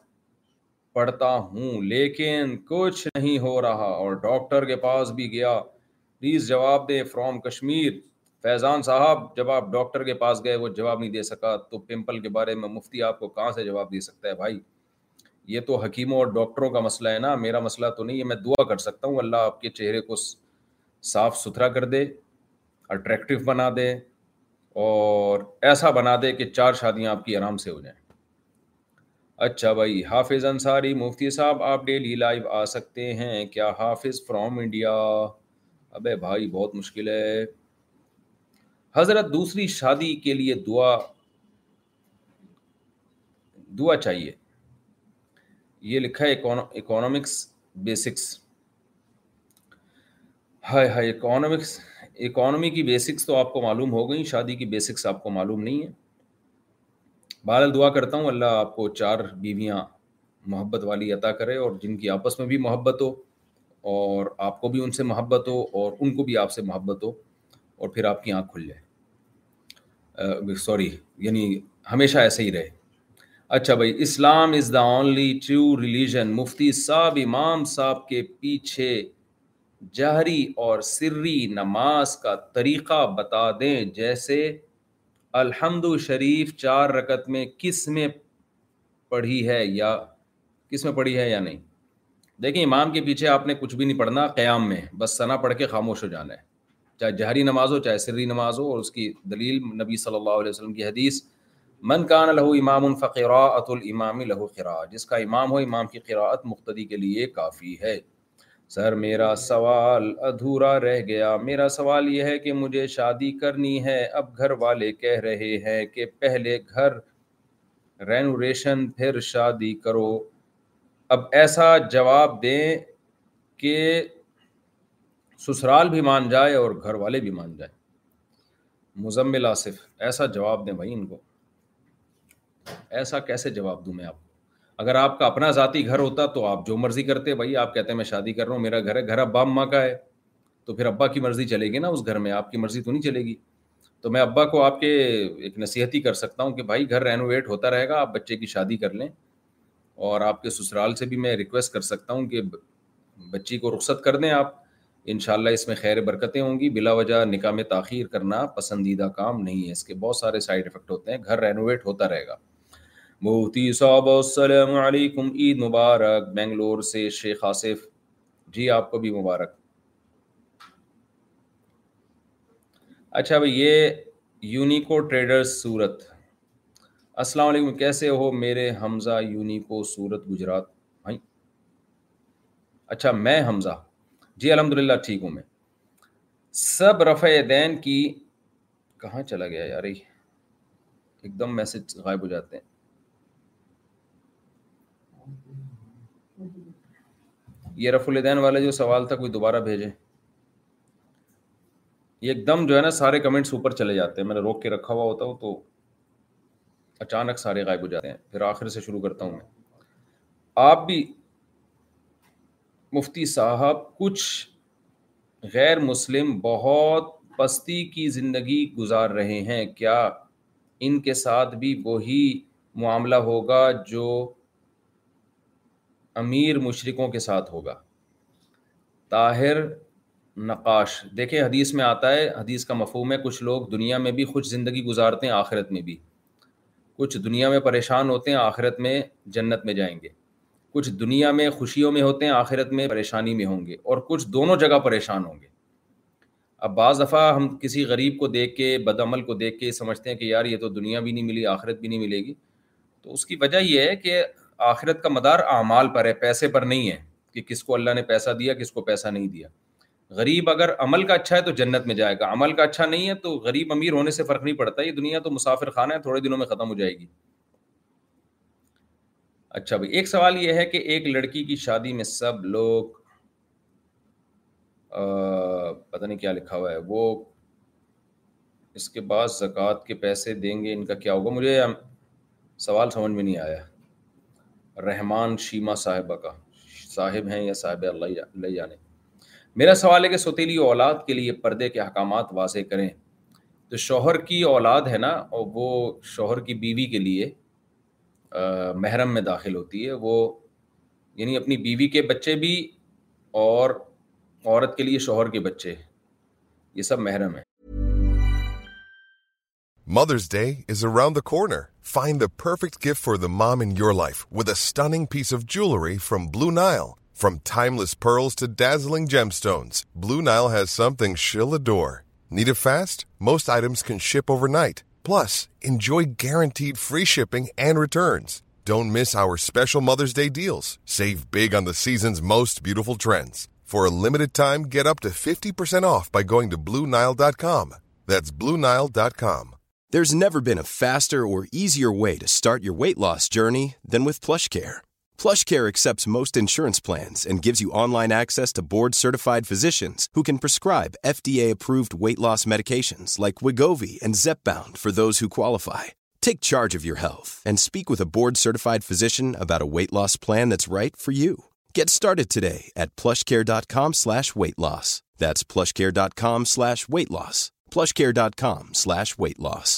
پڑھتا ہوں لیکن کچھ نہیں ہو رہا اور ڈاکٹر کے پاس بھی گیا پلیز جواب دے فرام کشمیر فیضان صاحب جب آپ ڈاکٹر کے پاس گئے وہ جواب نہیں دے سکا تو پمپل کے بارے میں مفتی آپ کو کہاں سے جواب دے سکتا ہے بھائی یہ تو حکیموں اور ڈاکٹروں کا مسئلہ ہے نا میرا مسئلہ تو نہیں ہے میں دعا کر سکتا ہوں اللہ آپ کے چہرے کو صاف ستھرا کر دے اٹریکٹو بنا دے اور ایسا بنا دے کہ چار شادیاں آپ کی آرام سے ہو جائیں اچھا بھائی حافظ انصاری مفتی صاحب آپ ڈیلی لائیو آ سکتے ہیں کیا حافظ فرام انڈیا ابے بھائی بہت مشکل ہے حضرت دوسری شادی کے لیے دعا دعا چاہیے یہ لکھا ہے economics basics hi hi economics economy کی بیسکس تو آپ کو معلوم ہو گئیں شادی کی بیسکس آپ کو معلوم نہیں ہے بہرحال دعا کرتا ہوں اللہ آپ کو چار بیویاں محبت والی عطا کرے اور جن کی آپس میں بھی محبت ہو اور آپ کو بھی ان سے محبت ہو اور ان کو بھی آپ سے محبت ہو اور پھر آپ کی آنکھ کھل جائے سوری یعنی ہمیشہ ایسے ہی رہے اچھا بھائی Islam is the only true religion مفتی صاحب امام صاحب کے پیچھے جہری اور سری نماز کا طریقہ بتا دیں جیسے الحمد شریف چار رکت میں کس میں پڑھی ہے یا کس میں پڑھی ہے یا نہیں دیکھیں امام کے پیچھے آپ نے کچھ بھی نہیں پڑھنا قیام میں بس سنا پڑھ کے خاموش ہو جانا ہے چاہے جہری نماز ہو چاہے سری نماز ہو اور اس کی دلیل نبی صلی اللہ علیہ وسلم کی حدیث من لہو امام الفقرا ات الامام لہو خرا جس کا امام ہو امام کی قراءت مقتدی کے لیے کافی ہے سر میرا سوال ادھورا رہ گیا میرا سوال یہ ہے کہ مجھے شادی کرنی ہے اب گھر والے کہہ رہے ہیں کہ پہلے گھر رینوریشن پھر شادی کرو اب ایسا جواب دیں کہ سسرال بھی مان جائے اور گھر والے بھی مان جائیں مزمل آصف ایسا جواب دیں بھائی ان کو ایسا کیسے جواب دوں میں آپ کو اگر آپ کا اپنا ذاتی گھر ہوتا تو آپ جو مرضی کرتے بھائی آپ کہتے ہیں میں شادی کر رہا ہوں میرا گھر ہے گھر ابا اماں کا ہے تو پھر ابا کی مرضی چلے گی نا اس گھر میں آپ کی مرضی تو نہیں چلے گی تو میں ابا کو آپ کے ایک نصیحتی کر سکتا ہوں کہ بھائی گھر رینوویٹ ہوتا رہے گا آپ بچے کی شادی کر لیں اور آپ کے سسرال سے بھی میں ریکویسٹ کر سکتا ہوں کہ بچی کو رخصت کر دیں آپ ان شاء اللہ اس میں خیر برکتیں ہوں گی بلا وجہ نکاح میں تاخیر کرنا پسندیدہ کام نہیں ہے اس کے بہت سارے سائڈ افیکٹ ہوتے ہیں گھر رینوویٹ ہوتا رہے گا مفتی صاحب السلام علیکم عید مبارک بنگلور سے شیخ آصف جی آپ کو بھی مبارک اچھا بھائی یہ یونیکو ٹریڈر السلام علیکم کیسے ہو میرے حمزہ یونیکو سورت گجرات بھائی اچھا میں حمزہ جی الحمد للہ ٹھیک ہوں میں سب رفع دین کی کہاں چلا گیا یار ایک دم میسج غائب ہو جاتے ہیں یہ رف الدین جو سوال تھا کوئی دوبارہ بھیجے ایک دم جو ہے نا سارے کمنٹس اوپر چلے جاتے ہیں میں نے روک کے رکھا ہوا ہوتا ہوں تو اچانک سارے غائب ہو جاتے ہیں پھر آخر سے شروع کرتا ہوں میں آپ بھی مفتی صاحب کچھ غیر مسلم بہت پستی کی زندگی گزار رہے ہیں کیا ان کے ساتھ بھی وہی معاملہ ہوگا جو امیر مشرقوں کے ساتھ ہوگا طاہر نقاش دیکھیں حدیث میں آتا ہے حدیث کا مفہوم ہے کچھ لوگ دنیا میں بھی خوش زندگی گزارتے ہیں آخرت میں بھی کچھ دنیا میں پریشان ہوتے ہیں آخرت میں جنت میں جائیں گے کچھ دنیا میں خوشیوں میں ہوتے ہیں آخرت میں پریشانی میں ہوں گے اور کچھ دونوں جگہ پریشان ہوں گے اب بعض دفعہ ہم کسی غریب کو دیکھ کے بدعمل کو دیکھ کے سمجھتے ہیں کہ یار یہ تو دنیا بھی نہیں ملی آخرت بھی نہیں ملے گی تو اس کی وجہ یہ ہے کہ آخرت کا مدار اعمال پر ہے پیسے پر نہیں ہے کہ کس کو اللہ نے پیسہ دیا کس کو پیسہ نہیں دیا غریب اگر عمل کا اچھا ہے تو جنت میں جائے گا عمل کا اچھا نہیں ہے تو غریب امیر ہونے سے فرق نہیں پڑتا یہ دنیا تو مسافر خانہ ہے تھوڑے دنوں میں ختم ہو جائے گی اچھا بھائی ایک سوال یہ ہے کہ ایک لڑکی کی شادی میں سب لوگ پتہ نہیں کیا لکھا ہوا ہے وہ اس کے بعد زکوٰۃ کے پیسے دیں گے ان کا کیا ہوگا مجھے سوال سمجھ میں نہیں آیا رحمان شیما صاحبہ کا صاحب ہیں یا صاحب اللہ جانے میرا سوال ہے کہ سوتیلی اولاد کے لیے پردے کے احکامات واضح کریں تو شوہر کی اولاد ہے نا اور وہ شوہر کی بیوی کے لیے محرم میں داخل ہوتی ہے وہ یعنی اپنی بیوی کے بچے بھی اور عورت کے لیے شوہر کے بچے یہ سب محرم ہیں Mother's Day is around the corner find perfect gift for them in life with piece of jewellery from Blue Nile from timeless Blue Nile نی داسٹ most night plus enjoy guarantee free shipping Mother's Day deals big on this season's most beautiful trend Ford get اپنٹ off by going Blue Nile dot com There's never been a faster or easier way to start your weight loss journey than with PlushCare. PlushCare accepts most insurance plans and gives you online access to board-certified physicians who can prescribe FDA-approved weight loss medications like Wegovy and Zepbound for those who qualify. Take charge of your health and speak with a board-certified physician about a weight loss plan that's right for you. Get started today at PlushCare.com/weight loss. That's PlushCare.com/weight loss. PlushCare.com/weight loss.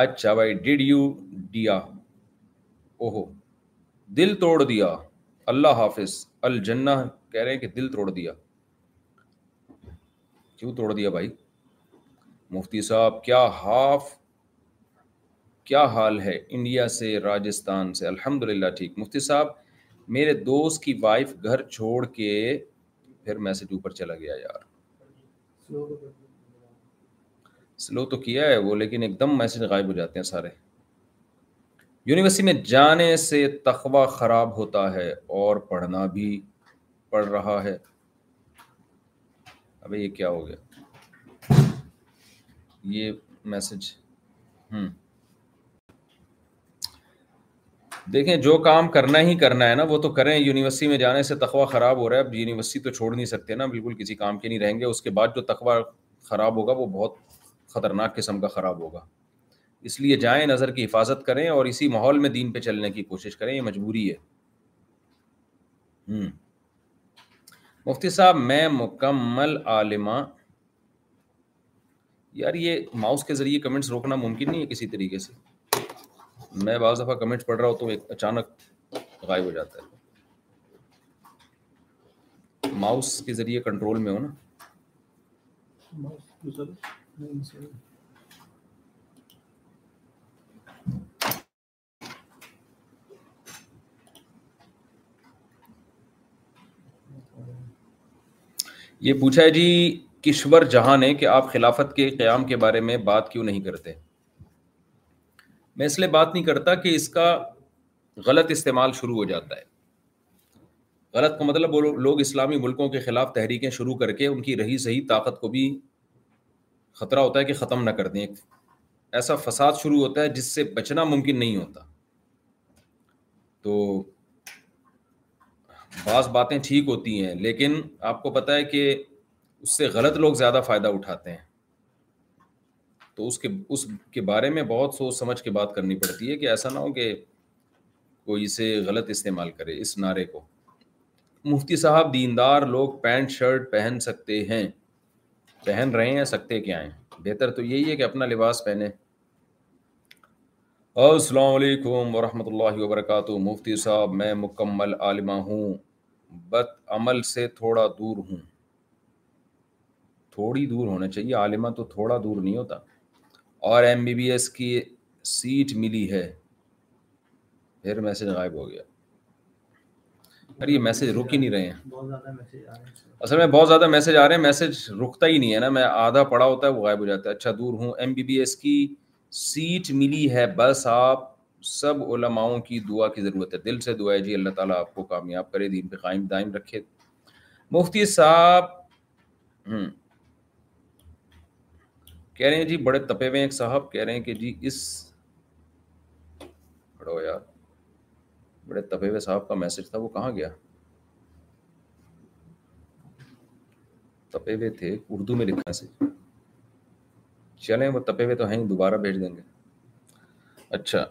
اچھا بھائی did you ڈیا اوہو دل توڑ دیا اللہ حافظ الجنہ کہہ رہے ہیں کہ دل توڑ دیا کیوں توڑ دیا بھائی مفتی صاحب کیا ہاف کیا حال ہے انڈیا سے راجستان سے الحمد للہ ٹھیک مفتی صاحب میرے دوست کی وائف گھر چھوڑ کے پھر میسج اوپر چلا گیا یار سلو تو کیا ہے وہ لیکن ایک دم میسج غائب ہو جاتے ہیں سارے یونیورسٹی میں جانے سے تخوہ خراب ہوتا ہے اور پڑھنا بھی پڑھ رہا ہے ابھی یہ یہ کیا ہو گیا میسج دیکھیں جو کام کرنا ہی کرنا ہے نا وہ تو کریں یونیورسٹی میں جانے سے تقوی خراب ہو رہا ہے یونیورسٹی تو چھوڑ نہیں سکتے نا بالکل کسی کام کے نہیں رہیں گے اس کے بعد جو تقوی خراب ہوگا وہ بہت خطرناک قسم کا خراب ہوگا اس لیے جائیں نظر کی حفاظت کریں اور اسی ماحول میں دین پہ چلنے کی کوشش کریں یہ مجبوری ہے مفتی صاحب میں مکمل یار یہ ماؤس کے ذریعے کمنٹس روکنا ممکن نہیں ہے کسی طریقے سے میں بعض دفعہ کمنٹس پڑھ رہا ہوں تو ایک اچانک غائب ہو جاتا ہے ماؤس کے ذریعے کنٹرول میں ہو نا یہ پوچھا ہے جی کشور جہاں نے کہ آپ خلافت کے قیام کے بارے میں بات کیوں نہیں کرتے میں اس لیے بات نہیں کرتا کہ اس کا غلط استعمال شروع ہو جاتا ہے غلط کا مطلب وہ لوگ اسلامی ملکوں کے خلاف تحریکیں شروع کر کے ان کی رہی صحیح طاقت کو بھی خطرہ ہوتا ہے کہ ختم نہ کر دیں ایسا فساد شروع ہوتا ہے جس سے بچنا ممکن نہیں ہوتا تو بعض باتیں ٹھیک ہوتی ہیں لیکن آپ کو پتہ ہے کہ اس سے غلط لوگ زیادہ فائدہ اٹھاتے ہیں تو اس کے اس کے بارے میں بہت سوچ سمجھ کے بات کرنی پڑتی ہے کہ ایسا نہ ہو کہ کوئی اسے غلط استعمال کرے اس نعرے کو مفتی صاحب دیندار لوگ پینٹ شرٹ پہن سکتے ہیں پہن رہے ہیں سکتے کیا ہیں بہتر تو یہی ہے کہ اپنا لباس پہنے السلام علیکم ورحمۃ اللہ وبرکاتہ مفتی صاحب میں مکمل عالمہ ہوں بت عمل سے تھوڑا دور ہوں تھوڑی دور ہونا چاہیے عالمہ تو تھوڑا دور نہیں ہوتا اور ایم بی بی ایس کی سیٹ ملی ہے پھر میسج غائب ہو گیا یہ میسج رک ہی نہیں رہے ہیں اصل میں بہت زیادہ میسج آ رہے ہیں میسج رکتا ہی نہیں ہے نا میں آدھا پڑا ہوتا ہے وہ غائب ہو جاتا ہے اچھا دور ہوں ایم بی بی ایس کی سیٹ ملی ہے بس آپ سب علماؤں کی دعا کی ضرورت ہے دل سے دعا ہے جی اللہ تعالیٰ آپ کو کامیاب کرے دین پہ قائم دائم رکھے مفتی صاحب ہوں کہہ رہے ہیں جی بڑے تپے ہوئے ایک صاحب کہہ رہے ہیں کہ جی اس یار بڑے تپیوے صاحب کا میسج تھا وہ کہاں گیا تپیوے تھے اردو میں تو سے دوبارہ بھیج دیں گے اچھا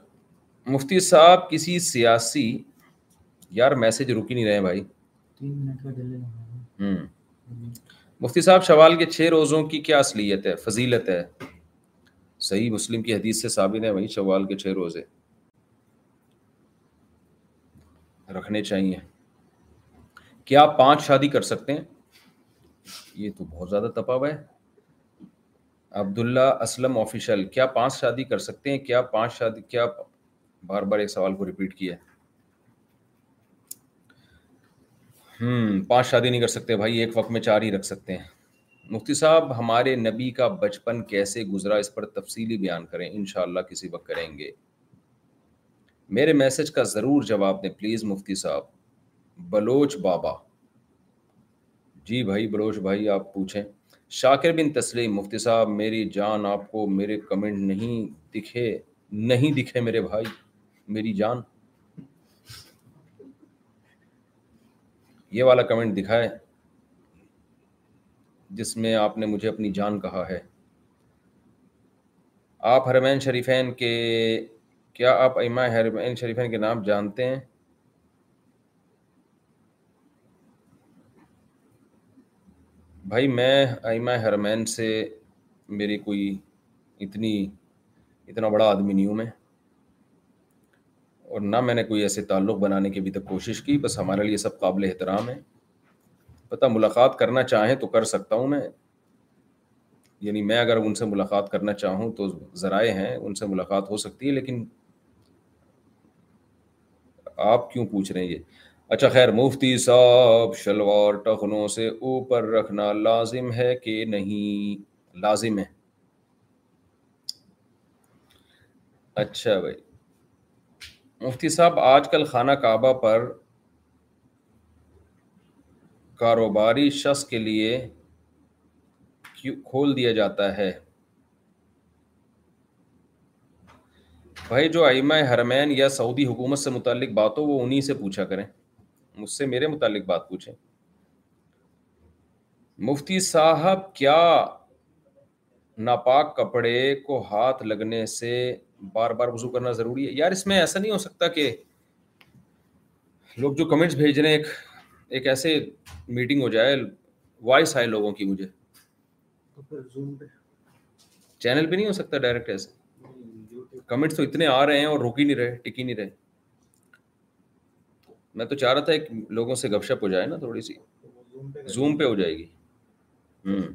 مفتی صاحب کسی سیاسی یار میسج رکی نہیں رہے بھائی ہوں مفتی صاحب شوال کے چھ روزوں کی کیا اصلیت ہے فضیلت ہے صحیح مسلم کی حدیث سے ثابت ہے وہی شوال کے چھ روزے رکھنے چاہیے کیا پانچ شادی کر سکتے ہیں یہ تو بہت زیادہ تپاو ہے عبداللہ اسلم آفیشل کیا پانچ شادی کر سکتے ہیں کیا پانچ شادی کیا بار بار ایک سوال کو ریپیٹ کیا ہوں پانچ شادی نہیں کر سکتے بھائی ایک وقت میں چار ہی رکھ سکتے ہیں مفتی صاحب ہمارے نبی کا بچپن کیسے گزرا اس پر تفصیلی بیان کریں انشاءاللہ کسی وقت کریں گے میرے میسج کا ضرور جواب دیں پلیز مفتی صاحب بلوچ بابا جی بھائی بلوچ بھائی آپ پوچھیں شاکر بن تسلیم مفتی صاحب میری جان آپ کو میرے کمنٹ نہیں دکھے نہیں دکھے میرے بھائی میری جان یہ والا کمنٹ دکھائے جس میں آپ نے مجھے اپنی جان کہا ہے آپ حرمین شریفین کے کیا آپ ائمہ حرمین شریفین کے نام جانتے ہیں بھائی میں ائمہ حرمین سے میری کوئی اتنی اتنا بڑا آدمی نہیں ہوں میں اور نہ میں نے کوئی ایسے تعلق بنانے کی بھی کوشش کی بس ہمارے لیے سب قابل احترام ہے پتہ ملاقات کرنا چاہیں تو کر سکتا ہوں میں یعنی میں اگر ان سے ملاقات کرنا چاہوں تو ذرائع ہیں ان سے ملاقات ہو سکتی ہے لیکن آپ کیوں پوچھ رہے ہیں یہ اچھا خیر مفتی صاحب شلوار ٹخنوں سے اوپر رکھنا لازم ہے کہ نہیں لازم ہے اچھا بھائی مفتی صاحب آج کل خانہ کعبہ پر کاروباری شخص کے لیے کھول دیا جاتا ہے بھائی جو آئمہ حرمین یا سعودی حکومت سے متعلق بات ہو وہ انہیں سے پوچھا کریں مجھ سے میرے متعلق بات پوچھیں مفتی صاحب کیا ناپاک کپڑے کو ہاتھ لگنے سے بار بار وضو کرنا ضروری ہے یار اس میں ایسا نہیں ہو سکتا کہ لوگ جو کمنٹس بھیج رہے ہیں ایک ایک ایسے میٹنگ ہو جائے وائس آئے لوگوں کی مجھے چینل پہ نہیں ہو سکتا ڈائریکٹ ایسے کمنٹس تو اتنے آ رہے ہیں اور رکی نہیں رہے ٹک ہی نہیں رہے میں تو چاہ رہا تھا ایک لوگوں سے گپ شپ ہو جائے نا تھوڑی سی زوم پہ ہو جائے گی ہوں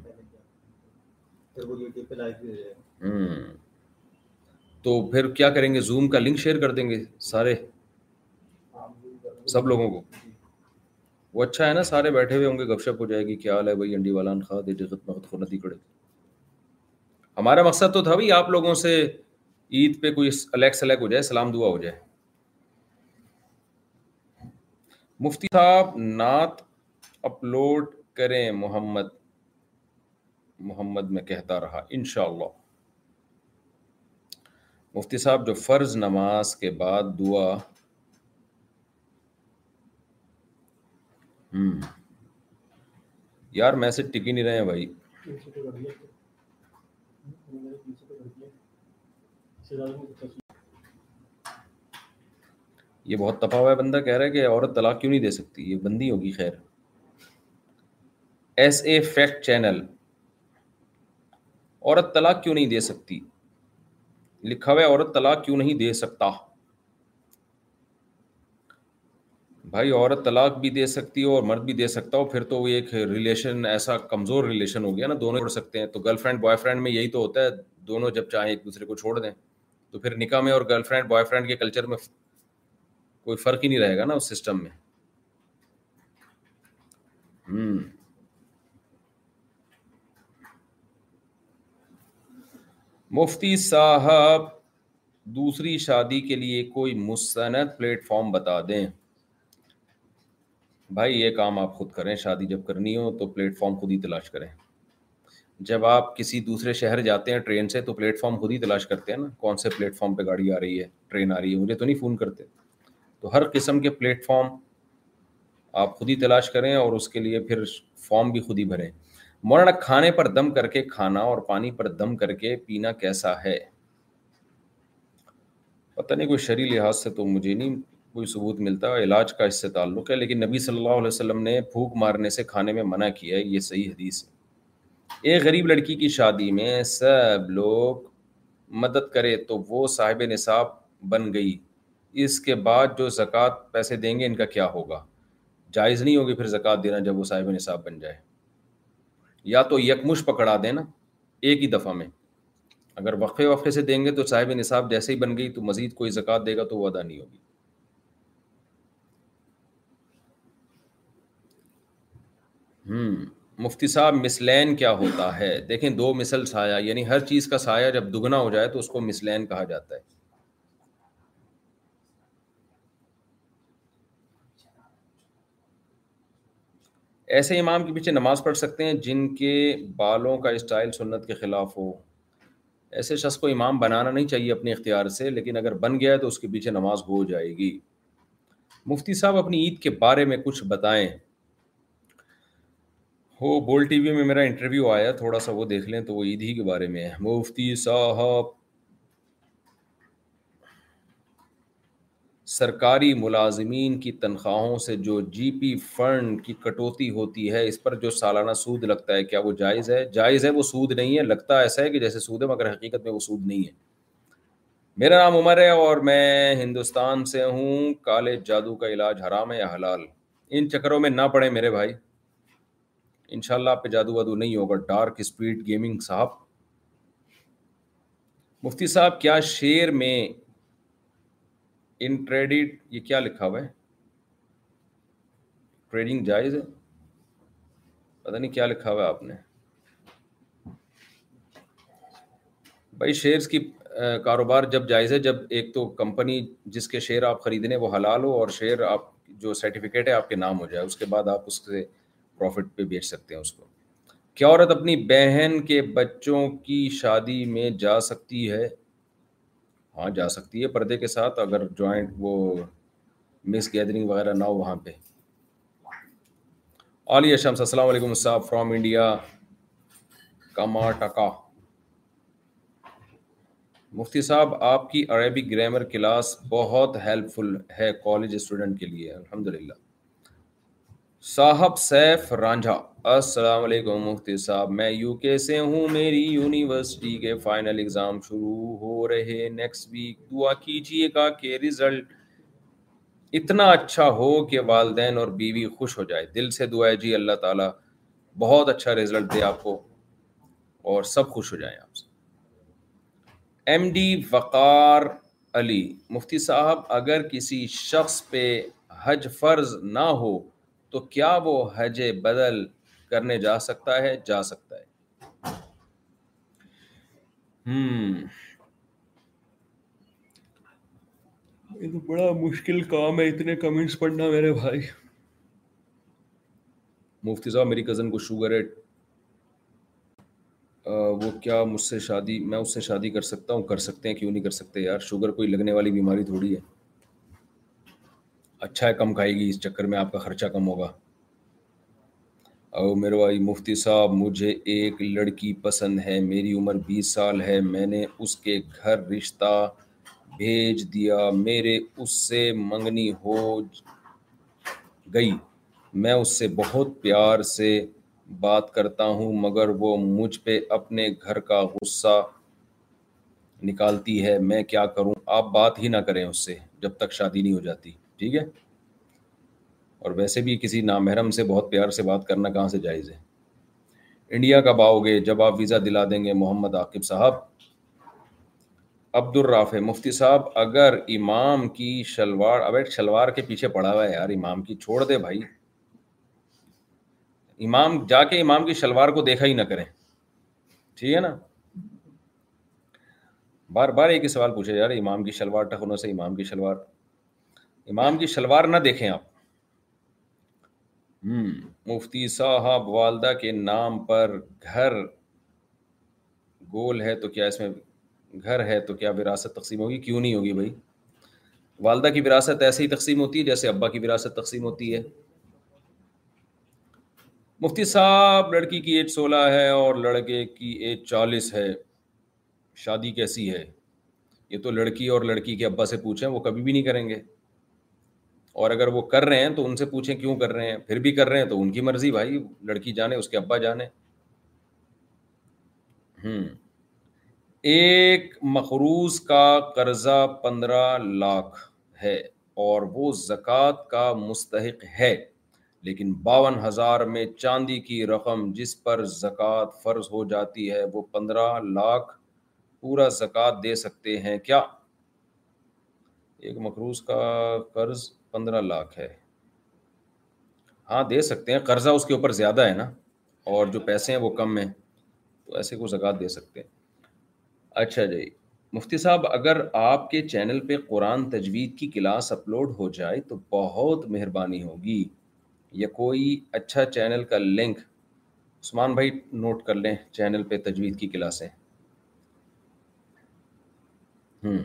ہوں تو پھر کیا کریں گے زوم کا لنک شیئر کر دیں گے سارے سب لوگوں کو وہ اچھا ہے نا سارے بیٹھے ہوئے ہوں گے گپ شپ ہو جائے گی کیا حال ہے بھائی انڈی والان خواہ دے جگت مغت خونتی کڑے ہمارا مقصد تو تھا بھائی آپ لوگوں سے عید پہ کوئی الیک سلیک ہو جائے سلام دعا ہو جائے مفتی صاحب نعت اپلوڈ کریں محمد محمد میں کہتا رہا انشاءاللہ مفتی صاحب جو فرض نماز کے بعد دعا یار میسج ٹکی نہیں رہے ہیں بھائی یہ بہت ہوا ہے بندہ کہہ رہا ہے کہ عورت طلاق کیوں نہیں دے سکتی یہ بندی ہوگی خیر ایس اے فیکٹ چینل عورت طلاق کیوں نہیں دے سکتی لکھا ہوا ہے عورت طلاق کیوں نہیں دے سکتا بھائی عورت طلاق بھی دے سکتی ہو اور مرد بھی دے سکتا ہو پھر تو وہ ایک ریلیشن ایسا کمزور ریلیشن ہو گیا نا دونوں چھوڑ سکتے ہیں تو گرل فرینڈ بوائے فرینڈ میں یہی تو ہوتا ہے دونوں جب چاہیں ایک دوسرے کو چھوڑ دیں تو پھر نکاح میں اور گرل فرینڈ بوائے فرینڈ کے کلچر میں کوئی فرق ہی نہیں رہے گا نا اس سسٹم میں مفتی صاحب دوسری شادی کے لیے کوئی مستند پلیٹ فارم بتا دیں بھائی یہ کام آپ خود کریں شادی جب کرنی ہو تو پلیٹ فارم خود ہی تلاش کریں جب آپ کسی دوسرے شہر جاتے ہیں ٹرین سے تو پلیٹ فارم خود ہی تلاش کرتے ہیں نا کون سے پلیٹ فارم پہ گاڑی آ رہی ہے ٹرین آ رہی ہے مجھے تو نہیں فون کرتے تو ہر قسم کے پلیٹ فارم آپ خود ہی تلاش کریں اور اس کے لیے پھر فارم بھی خود ہی بھریں مولانا کھانے پر دم کر کے کھانا اور پانی پر دم کر کے پینا کیسا ہے پتہ نہیں کوئی شرعی لحاظ سے تو مجھے نہیں کوئی ثبوت ملتا علاج کا اس سے تعلق ہے لیکن نبی صلی اللہ علیہ وسلم نے پھونک مارنے سے کھانے میں منع کیا ہے یہ صحیح حدیث ہے ایک غریب لڑکی کی شادی میں سب لوگ مدد کرے تو وہ صاحب نصاب بن گئی اس کے بعد جو زکوٰۃ پیسے دیں گے ان کا کیا ہوگا جائز نہیں ہوگی پھر زکوٰۃ دینا جب وہ صاحب نصاب بن جائے یا تو یکمش پکڑا دیں نا ایک ہی دفعہ میں اگر وقفے وقفے سے دیں گے تو صاحب نصاب جیسے ہی بن گئی تو مزید کوئی زکوٰۃ دے گا تو وہ ادا نہیں ہوگی ہوں مفتی صاحب مسلین کیا ہوتا ہے دیکھیں دو مثل سایہ یعنی ہر چیز کا سایہ جب دگنا ہو جائے تو اس کو مسلین کہا جاتا ہے ایسے امام کے پیچھے نماز پڑھ سکتے ہیں جن کے بالوں کا اسٹائل سنت کے خلاف ہو ایسے شخص کو امام بنانا نہیں چاہیے اپنے اختیار سے لیکن اگر بن گیا تو اس کے پیچھے نماز ہو جائے گی مفتی صاحب اپنی عید کے بارے میں کچھ بتائیں ہو بول ٹی وی میں میرا انٹرویو آیا تھوڑا سا وہ دیکھ لیں تو وہ عید ہی کے بارے میں ہے مفتی صاحب سرکاری ملازمین کی تنخواہوں سے جو جی پی فنڈ کی کٹوتی ہوتی ہے اس پر جو سالانہ سود لگتا ہے کیا وہ جائز ہے جائز ہے وہ سود نہیں ہے لگتا ایسا ہے کہ جیسے سود ہے مگر حقیقت میں وہ سود نہیں ہے میرا نام عمر ہے اور میں ہندوستان سے ہوں کالے جادو کا علاج حرام ہے یا حلال ان چکروں میں نہ پڑے میرے بھائی انشاءاللہ آپ پہ جادو وادو نہیں ہوگا ڈارک گیمنگ صاحب صاحب مفتی کیا کیا میں ان ٹریڈیڈ یہ لکھا ٹریڈنگ جائز ہے پتہ نہیں کیا لکھا ہوا آپ نے بھائی شیئر کی کاروبار جب جائز ہے جب ایک تو کمپنی جس کے شیئر آپ خریدنے وہ حلال ہو اور شیئر آپ جو سرٹیفکیٹ ہے آپ کے نام ہو جائے اس کے بعد آپ اس سے پروفٹ پہ بیچ سکتے ہیں اس کو کیا عورت اپنی بہن کے بچوں کی شادی میں جا سکتی ہے ہاں جا سکتی ہے پردے کے ساتھ اگر جوائنٹ وہ مس گیدرنگ وغیرہ نہ ہو وہاں پہ شمس السلام علیکم صاحب فرام انڈیا کماٹکا مفتی صاحب آپ کی عربی گرامر کلاس بہت ہیلپ فل ہے کالج اسٹوڈنٹ کے لیے الحمد للہ صاحب سیف رانجھا السلام علیکم مفتی صاحب میں یو کے سے ہوں میری یونیورسٹی کے فائنل اگزام شروع ہو رہے نیکسٹ ویک دعا کیجیے گا کہ رزلٹ اتنا اچھا ہو کہ والدین اور بیوی خوش ہو جائے دل سے دعا ہے جی اللہ تعالیٰ بہت اچھا رزلٹ دے آپ کو اور سب خوش ہو جائیں آپ سے ایم ڈی وقار علی مفتی صاحب اگر کسی شخص پہ حج فرض نہ ہو تو کیا وہ حج بدل کرنے جا سکتا ہے جا سکتا ہے یہ تو بڑا مشکل کام ہے اتنے کمنٹس پڑھنا میرے بھائی مفتی صاحب میری کزن کو شوگر ہے وہ کیا مجھ سے شادی میں اس سے شادی کر سکتا ہوں کر سکتے ہیں کیوں نہیں کر سکتے یار شوگر کوئی لگنے والی بیماری تھوڑی ہے اچھا ہے کم کھائے گی اس چکر میں آپ کا خرچہ کم ہوگا او میرے بھائی مفتی صاحب مجھے ایک لڑکی پسند ہے میری عمر بیس سال ہے میں نے اس کے گھر رشتہ بھیج دیا میرے اس سے منگنی ہو گئی میں اس سے بہت پیار سے بات کرتا ہوں مگر وہ مجھ پہ اپنے گھر کا غصہ نکالتی ہے میں کیا کروں آپ بات ہی نہ کریں اس سے جب تک شادی نہیں ہو جاتی ٹھیک ہے اور ویسے بھی کسی نامحرم سے بہت پیار سے بات کرنا کہاں سے جائز ہے انڈیا کب آؤ گے جب آپ ویزا دلا دیں گے محمد عاقب صاحب عبد الراف مفتی صاحب اگر امام کی شلوار اب شلوار کے پیچھے پڑا ہوا ہے یار امام کی چھوڑ دے بھائی امام جا کے امام کی شلوار کو دیکھا ہی نہ کریں ٹھیک ہے نا بار بار ایک ہی سوال پوچھے یار امام کی شلوار ٹکنو سے امام کی شلوار امام کی شلوار نہ دیکھیں آپ ہم مفتی صاحب والدہ کے نام پر گھر گول ہے تو کیا اس میں گھر ہے تو کیا وراثت تقسیم ہوگی کیوں نہیں ہوگی بھائی والدہ کی وراثت ایسے ہی تقسیم ہوتی ہے جیسے ابا کی وراثت تقسیم ہوتی ہے مفتی صاحب لڑکی کی ایج سولہ ہے اور لڑکے کی ایج چالیس ہے شادی کیسی ہے یہ تو لڑکی اور لڑکی کے ابا سے پوچھیں وہ کبھی بھی نہیں کریں گے اور اگر وہ کر رہے ہیں تو ان سے پوچھیں کیوں کر رہے ہیں پھر بھی کر رہے ہیں تو ان کی مرضی بھائی لڑکی جانے اس کے ابا جانے ہوں ایک مخروض کا قرضہ پندرہ لاکھ ہے اور وہ زکوٰۃ کا مستحق ہے لیکن باون ہزار میں چاندی کی رقم جس پر زکوٰۃ فرض ہو جاتی ہے وہ پندرہ لاکھ پورا زکوٰۃ دے سکتے ہیں کیا ایک مخروض کا قرض پندرہ لاکھ ہے ہاں دے سکتے ہیں قرضہ اس کے اوپر زیادہ ہے نا اور جو پیسے ہیں وہ کم ہیں تو ایسے کو زکوٰۃ دے سکتے ہیں اچھا جی مفتی صاحب اگر آپ کے چینل پہ قرآن تجوید کی کلاس اپلوڈ ہو جائے تو بہت مہربانی ہوگی یا کوئی اچھا چینل کا لنک عثمان بھائی نوٹ کر لیں چینل پہ تجوید کی کلاسیں ہوں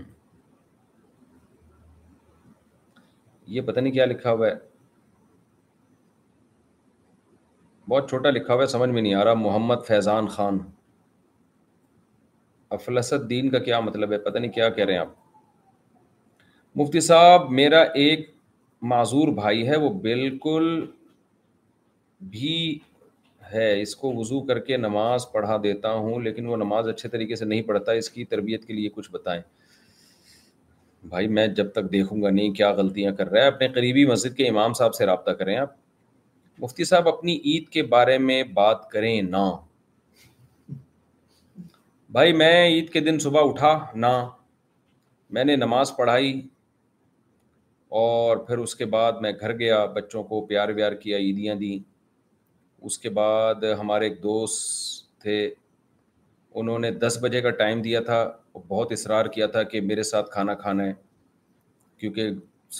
یہ پتہ نہیں کیا لکھا ہوا ہے بہت چھوٹا لکھا ہوا ہے سمجھ میں نہیں آ رہا محمد فیضان خان کا کیا مطلب ہے پتہ نہیں کیا کہہ رہے ہیں آپ مفتی صاحب میرا ایک معذور بھائی ہے وہ بالکل بھی ہے اس کو وضو کر کے نماز پڑھا دیتا ہوں لیکن وہ نماز اچھے طریقے سے نہیں پڑھتا اس کی تربیت کے لیے کچھ بتائیں بھائی میں جب تک دیکھوں گا نہیں کیا غلطیاں کر رہا ہے اپنے قریبی مسجد کے امام صاحب سے رابطہ کریں آپ مفتی صاحب اپنی عید کے بارے میں بات کریں نہ بھائی میں عید کے دن صبح اٹھا نہ میں نے نماز پڑھائی اور پھر اس کے بعد میں گھر گیا بچوں کو پیار ویار کیا عیدیاں دیں اس کے بعد ہمارے ایک دوست تھے انہوں نے دس بجے کا ٹائم دیا تھا بہت اصرار کیا تھا کہ میرے ساتھ کھانا کھانا ہے کیونکہ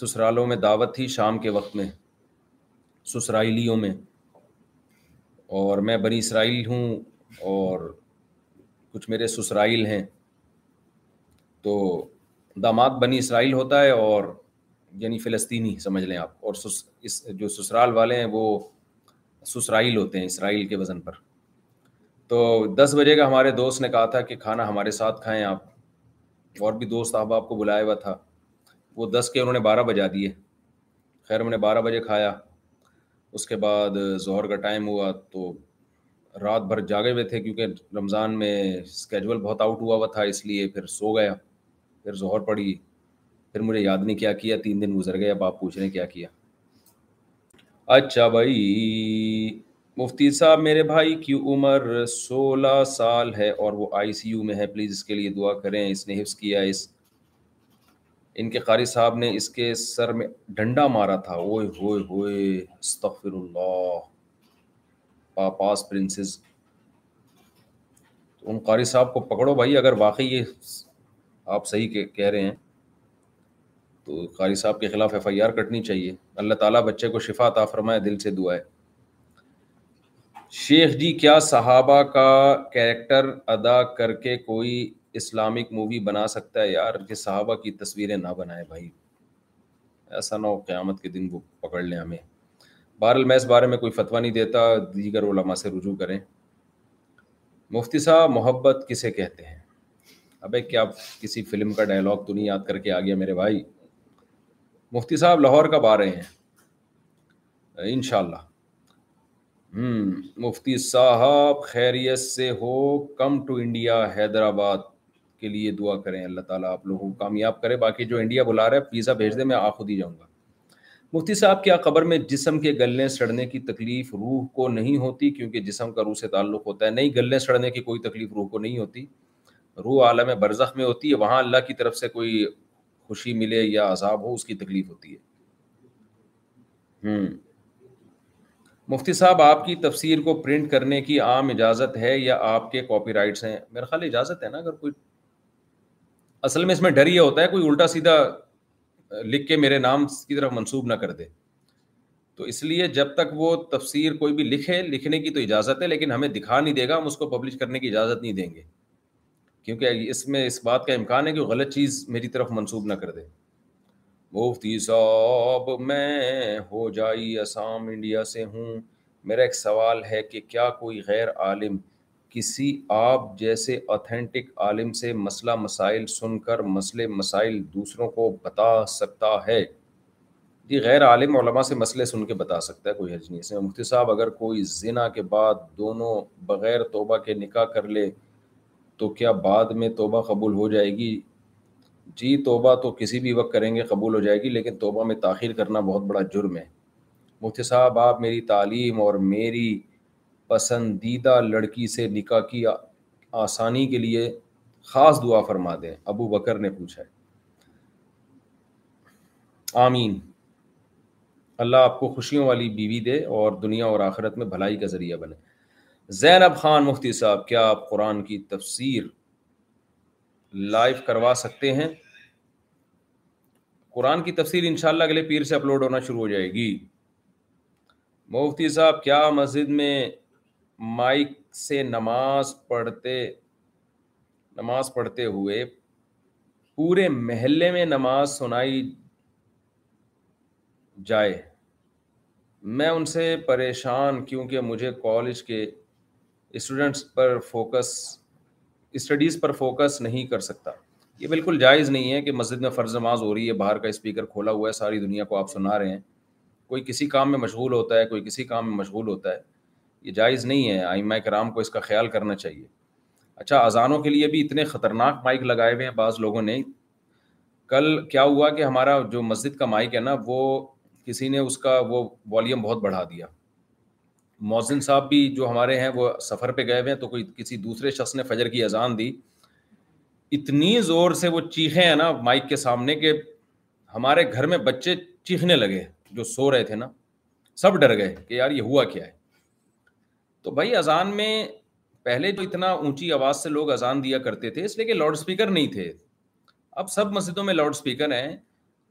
سسرالوں میں دعوت تھی شام کے وقت میں سسرائیلیوں میں اور میں بنی اسرائیل ہوں اور کچھ میرے سسرائیل ہیں تو داماد بنی اسرائیل ہوتا ہے اور یعنی فلسطینی سمجھ لیں آپ اور سس اس جو سسرال والے ہیں وہ سسرائیل ہوتے ہیں اسرائیل کے وزن پر تو دس بجے کا ہمارے دوست نے کہا تھا کہ کھانا ہمارے ساتھ کھائیں آپ اور بھی دوست احباب کو بلایا ہوا تھا وہ دس کے انہوں نے بارہ بجا دیے خیر انہوں نے بارہ بجے کھایا اس کے بعد ظہر کا ٹائم ہوا تو رات بھر جاگے ہوئے تھے کیونکہ رمضان میں اسکیجول بہت آؤٹ ہوا ہوا تھا اس لیے پھر سو گیا پھر زہر پڑی پھر مجھے یاد نہیں کیا کیا تین دن گزر گئے اب آپ پوچھ ہیں کیا کیا اچھا بھائی مفتی صاحب میرے بھائی کی عمر سولہ سال ہے اور وہ آئی سی یو میں ہے پلیز اس کے لیے دعا کریں اس نے حفظ کیا اس ان کے قاری صاحب نے اس کے سر میں ڈنڈا مارا تھا اوئے ہوئے ہوئے استغفر اللہ پاپاس پرنسز تو ان قاری صاحب کو پکڑو بھائی اگر واقعی یہ آپ صحیح کہہ رہے ہیں تو قاری صاحب کے خلاف ایف آئی آر کٹنی چاہیے اللہ تعالیٰ بچے کو شفا فرمائے دل سے ہے شیخ جی کیا صحابہ کا کیریکٹر ادا کر کے کوئی اسلامک مووی بنا سکتا ہے یار کہ صحابہ کی تصویریں نہ بنائیں بھائی ایسا نہ ہو قیامت کے دن وہ پکڑ لیں ہمیں بہرحال میں اس بارے میں کوئی فتویٰ نہیں دیتا دیگر علماء سے رجوع کریں مفتی صاحب محبت کسے کہتے ہیں ابے کیا کسی فلم کا ڈائلاگ تو نہیں یاد کر کے آ گیا میرے بھائی مفتی صاحب لاہور کب آ رہے ہیں انشاءاللہ مفتی صاحب خیریت سے ہو کم ٹو انڈیا حیدرآباد کے لیے دعا کریں اللہ تعالیٰ آپ لوگوں کو کامیاب کرے باقی جو انڈیا بلا رہا ہے پیزا بھیج دیں میں آ خود ہی جاؤں گا مفتی صاحب کیا خبر میں جسم کے گلے سڑنے کی تکلیف روح کو نہیں ہوتی کیونکہ جسم کا روح سے تعلق ہوتا ہے نہیں گلے سڑنے کی کوئی تکلیف روح کو نہیں ہوتی روح عالم برزخ میں ہوتی ہے وہاں اللہ کی طرف سے کوئی خوشی ملے یا عذاب ہو اس کی تکلیف ہوتی ہے ہوں مفتی صاحب آپ کی تفسیر کو پرنٹ کرنے کی عام اجازت ہے یا آپ کے کاپی رائٹس ہیں میرا خیال اجازت ہے نا اگر کوئی اصل میں اس میں ڈر یہ ہوتا ہے کوئی الٹا سیدھا لکھ کے میرے نام کی طرف منسوب نہ کر دے تو اس لیے جب تک وہ تفسیر کوئی بھی لکھے لکھنے کی تو اجازت ہے لیکن ہمیں دکھا نہیں دے گا ہم اس کو پبلش کرنے کی اجازت نہیں دیں گے کیونکہ اس میں اس بات کا امکان ہے کہ وہ غلط چیز میری طرف منسوب نہ کر دے مفتی صاحب میں ہو جائی اسام انڈیا سے ہوں میرا ایک سوال ہے کہ کیا کوئی غیر عالم کسی آپ جیسے اتھینٹک عالم سے مسئلہ مسائل سن کر مسئلے مسائل دوسروں کو بتا سکتا ہے جی غیر عالم علماء سے مسئلے سن کے بتا سکتا ہے کوئی حج نہیں سے مفتی صاحب اگر کوئی زنا کے بعد دونوں بغیر توبہ کے نکاح کر لے تو کیا بعد میں توبہ قبول ہو جائے گی جی توبہ تو کسی بھی وقت کریں گے قبول ہو جائے گی لیکن توبہ میں تاخیر کرنا بہت بڑا جرم ہے مفتی صاحب آپ میری تعلیم اور میری پسندیدہ لڑکی سے نکاح کی آسانی کے لیے خاص دعا فرما دیں ابو بکر نے پوچھا ہے آمین اللہ آپ کو خوشیوں والی بیوی دے اور دنیا اور آخرت میں بھلائی کا ذریعہ بنے زینب خان مفتی صاحب کیا آپ قرآن کی تفسیر لائیو کروا سکتے ہیں قرآن کی تفصیل ان شاء اللہ اگلے پیر سے اپلوڈ ہونا شروع ہو جائے گی مفتی صاحب کیا مسجد میں مائک سے نماز پڑھتے نماز پڑھتے ہوئے پورے محلے میں نماز سنائی جائے میں ان سے پریشان کیونکہ مجھے کالج کے اسٹوڈنٹس پر فوکس اسٹڈیز پر فوکس نہیں کر سکتا یہ بالکل جائز نہیں ہے کہ مسجد میں فرض نماز ہو رہی ہے باہر کا اسپیکر کھولا ہوا ہے ساری دنیا کو آپ سنا رہے ہیں کوئی کسی کام میں مشغول ہوتا ہے کوئی کسی کام میں مشغول ہوتا ہے یہ جائز نہیں ہے آئمہ کرام کو اس کا خیال کرنا چاہیے اچھا اذانوں کے لیے بھی اتنے خطرناک مائک لگائے ہوئے ہیں بعض لوگوں نے کل کیا ہوا کہ ہمارا جو مسجد کا مائک ہے نا وہ کسی نے اس کا وہ والیوم بہت بڑھا دیا موزن صاحب بھی جو ہمارے ہیں وہ سفر پہ گئے ہوئے ہیں تو کوئی کسی دوسرے شخص نے فجر کی اذان دی اتنی زور سے وہ چیخیں ہیں نا مائک کے سامنے کہ ہمارے گھر میں بچے چیخنے لگے جو سو رہے تھے نا سب ڈر گئے کہ یار یہ ہوا کیا ہے تو بھائی اذان میں پہلے جو اتنا اونچی آواز سے لوگ اذان دیا کرتے تھے اس لیے کہ لاؤڈ اسپیکر نہیں تھے اب سب مسجدوں میں لاؤڈ اسپیکر ہیں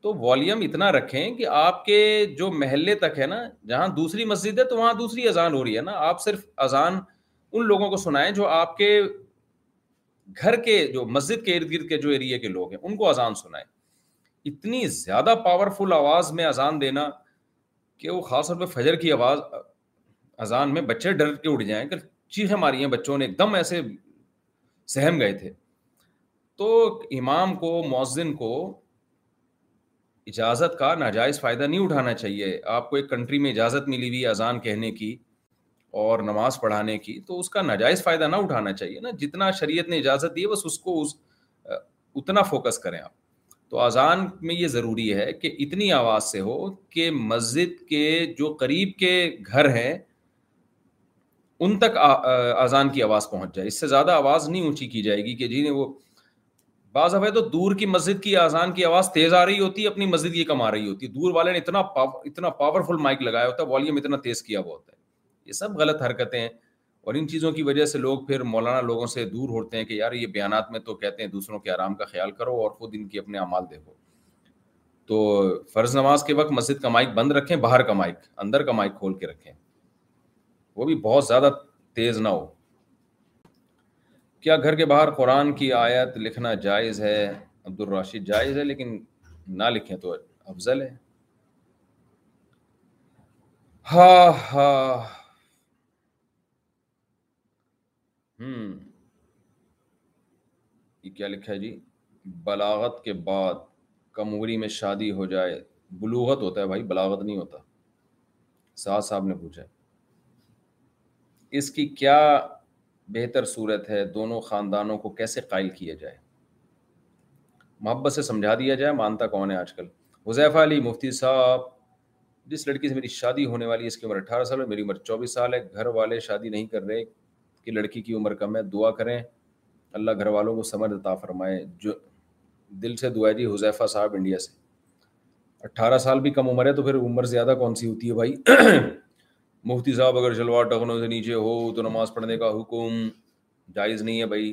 تو والیم اتنا رکھیں کہ آپ کے جو محلے تک ہے نا جہاں دوسری مسجد ہے تو وہاں دوسری اذان ہو رہی ہے نا آپ صرف اذان ان لوگوں کو سنائیں جو آپ کے گھر کے جو مسجد کے ارد گرد کے جو ایریے کے لوگ ہیں ان کو اذان سنائیں اتنی زیادہ پاورفل آواز میں اذان دینا کہ وہ خاص طور پہ فجر کی آواز اذان میں بچے ڈر کے اٹھ جائیں کہ چیخیں ماری ہیں بچوں نے ایک دم ایسے سہم گئے تھے تو امام کو مؤذن کو اجازت کا ناجائز فائدہ نہیں اٹھانا چاہیے آپ کو ایک کنٹری میں اجازت ملی ہوئی اذان کہنے کی اور نماز پڑھانے کی تو اس کا ناجائز فائدہ نہ اٹھانا چاہیے نا جتنا شریعت نے اجازت دی بس اس کو اس اتنا فوکس کریں آپ تو اذان میں یہ ضروری ہے کہ اتنی آواز سے ہو کہ مسجد کے جو قریب کے گھر ہیں ان تک اذان کی آواز پہنچ جائے اس سے زیادہ آواز نہیں اونچی کی جائے گی کہ جی وہ بعض ہے تو دور کی مسجد کی اذان کی آواز تیز آ رہی ہوتی ہے اپنی مسجد یہ کم آ رہی ہوتی ہے دور والے نے اتنا پاور اتنا پاورفل مائک لگایا ہوتا ہے والیوم اتنا تیز کیا ہوا ہوتا ہے یہ سب غلط حرکتیں ہیں اور ان چیزوں کی وجہ سے لوگ پھر مولانا لوگوں سے دور ہوتے ہیں کہ یار یہ بیانات میں تو کہتے ہیں دوسروں کے آرام کا خیال کرو اور خود ان کی اپنے اعمال دیکھو تو فرض نماز کے وقت مسجد کا مائک بند رکھیں باہر کا مائک اندر کا مائک کھول کے رکھیں وہ بھی بہت زیادہ تیز نہ ہو کیا گھر کے باہر قرآن کی آیت لکھنا جائز ہے عبد الراشد جائز ہے لیکن نہ لکھیں تو افضل ہے ہاں ہاں کیا لکھا ہے جی بلاغت کے بعد کموری میں شادی ہو جائے بلوغت ہوتا ہے بھائی بلاغت نہیں ہوتا سعد صاحب نے پوچھا اس کی کیا بہتر صورت ہے دونوں خاندانوں کو کیسے قائل کیا جائے محبت سے سمجھا دیا جائے مانتا کون ہے آج کل حضیفہ علی مفتی صاحب جس لڑکی سے میری شادی ہونے والی ہے اس کی عمر اٹھارہ سال ہے میری عمر چوبیس سال ہے گھر والے شادی نہیں کر رہے کہ لڑکی کی عمر کم ہے دعا کریں اللہ گھر والوں کو سمجھ عطا فرمائے جو دل سے دعا جی حضیفہ صاحب انڈیا سے اٹھارہ سال بھی کم عمر ہے تو پھر عمر زیادہ کون سی ہوتی ہے بھائی مفتی صاحب اگر شلوار ٹخنوں سے نیچے ہو تو نماز پڑھنے کا حکم جائز نہیں ہے بھائی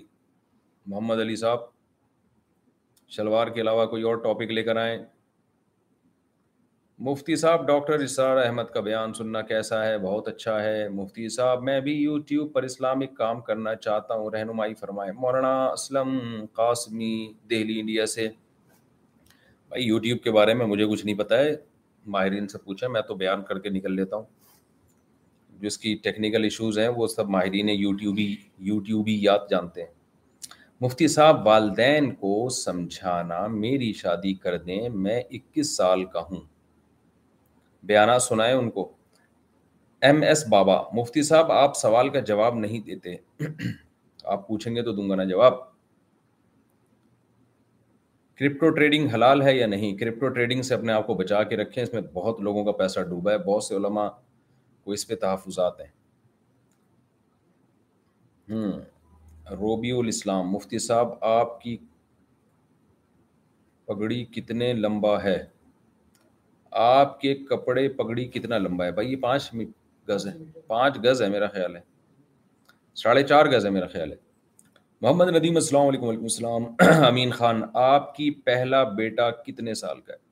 محمد علی صاحب شلوار کے علاوہ کوئی اور ٹاپک لے کر آئیں مفتی صاحب ڈاکٹر اسرار احمد کا بیان سننا کیسا ہے بہت اچھا ہے مفتی صاحب میں بھی یوٹیوب پر اسلامک کام کرنا چاہتا ہوں رہنمائی فرمائیں مولانا اسلم قاسمی دہلی انڈیا سے بھائی یوٹیوب کے بارے میں مجھے کچھ نہیں پتہ ہے ماہرین سے پوچھیں میں تو بیان کر کے نکل لیتا ہوں کی ٹیکنیکل ایشوز ہیں وہ سب ماہرین یوٹیوبی یوٹیوبی یاد جانتے ہیں مفتی صاحب والدین کو سمجھانا میری شادی کر دیں میں اکیس سال کا ہوں بیانہ سنائے ان کو ایم ایس بابا مفتی صاحب آپ سوال کا جواب نہیں دیتے آپ پوچھیں گے تو دوں گا نا جواب کرپٹو ٹریڈنگ حلال ہے یا نہیں کرپٹو ٹریڈنگ سے اپنے آپ کو بچا کے رکھیں اس میں بہت لوگوں کا پیسہ ڈوبا ہے بہت سے علماء کو اس پہ تحفظات ہیں ہوں روبی الاسلام مفتی صاحب آپ کی پگڑی کتنے لمبا ہے آپ کے کپڑے پگڑی کتنا لمبا ہے بھائی یہ پانچ گز ہے پانچ گز ہے میرا خیال ہے ساڑھے چار گز ہے میرا خیال ہے محمد ندیم السلام علیکم وعلیکم السلام امین خان آپ کی پہلا بیٹا کتنے سال کا ہے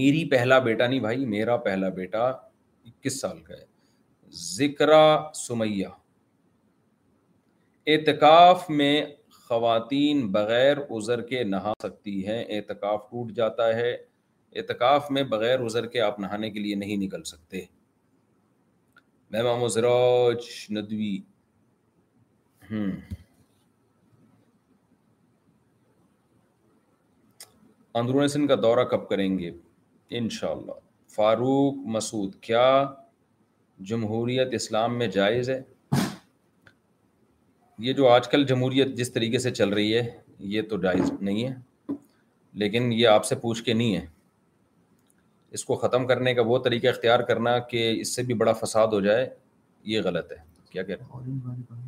میری پہلا بیٹا نہیں بھائی میرا پہلا بیٹا اکیس سال کا ہے ذکر سمیہ اعتکاف میں خواتین بغیر عذر کے نہا سکتی ہیں اعتکاف ٹوٹ جاتا ہے اعتکاف میں بغیر عذر کے آپ نہانے کے لیے نہیں نکل سکتے ندوی اندرون سن کا دورہ کب کریں گے انشاءاللہ فاروق مسعود کیا جمہوریت اسلام میں جائز ہے یہ جو آج کل جمہوریت جس طریقے سے چل رہی ہے یہ تو جائز نہیں ہے لیکن یہ آپ سے پوچھ کے نہیں ہے اس کو ختم کرنے کا وہ طریقہ اختیار کرنا کہ اس سے بھی بڑا فساد ہو جائے یہ غلط ہے کیا کہہ رہے ہیں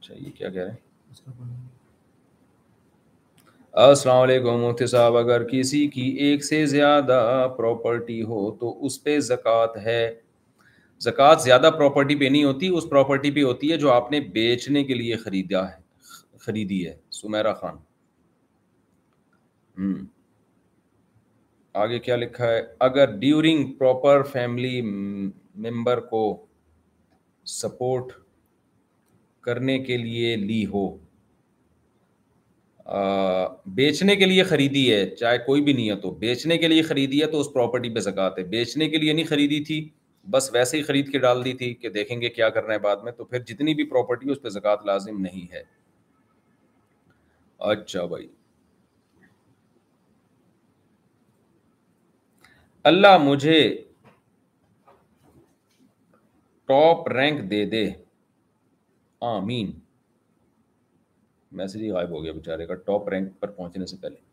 اچھا، کیا کہہ رہے ہیں السلام علیکم مفتی صاحب اگر کسی کی ایک سے زیادہ پراپرٹی ہو تو اس پہ زکوٰۃ ہے زکوٰۃ زیادہ پراپرٹی پہ نہیں ہوتی اس پراپرٹی پہ ہوتی ہے جو آپ نے بیچنے کے لیے خریدا ہے خریدی ہے سمیرا خان آگے کیا لکھا ہے اگر ڈیورنگ پراپر فیملی ممبر کو سپورٹ کرنے کے لیے لی ہو بیچنے کے لیے خریدی ہے چاہے کوئی بھی نہیں ہو تو بیچنے کے لیے خریدی ہے تو اس پراپرٹی پہ زکات ہے بیچنے کے لیے نہیں خریدی تھی بس ویسے ہی خرید کے ڈال دی تھی کہ دیکھیں گے کیا کر رہے ہیں بعد میں تو پھر جتنی بھی پراپرٹی اس پہ زکات لازم نہیں ہے اچھا بھائی اللہ مجھے ٹاپ رینک دے دے آمین میسج ہی غائب ہو گیا بیچارے کا ٹاپ رینک پر پہنچنے سے پہلے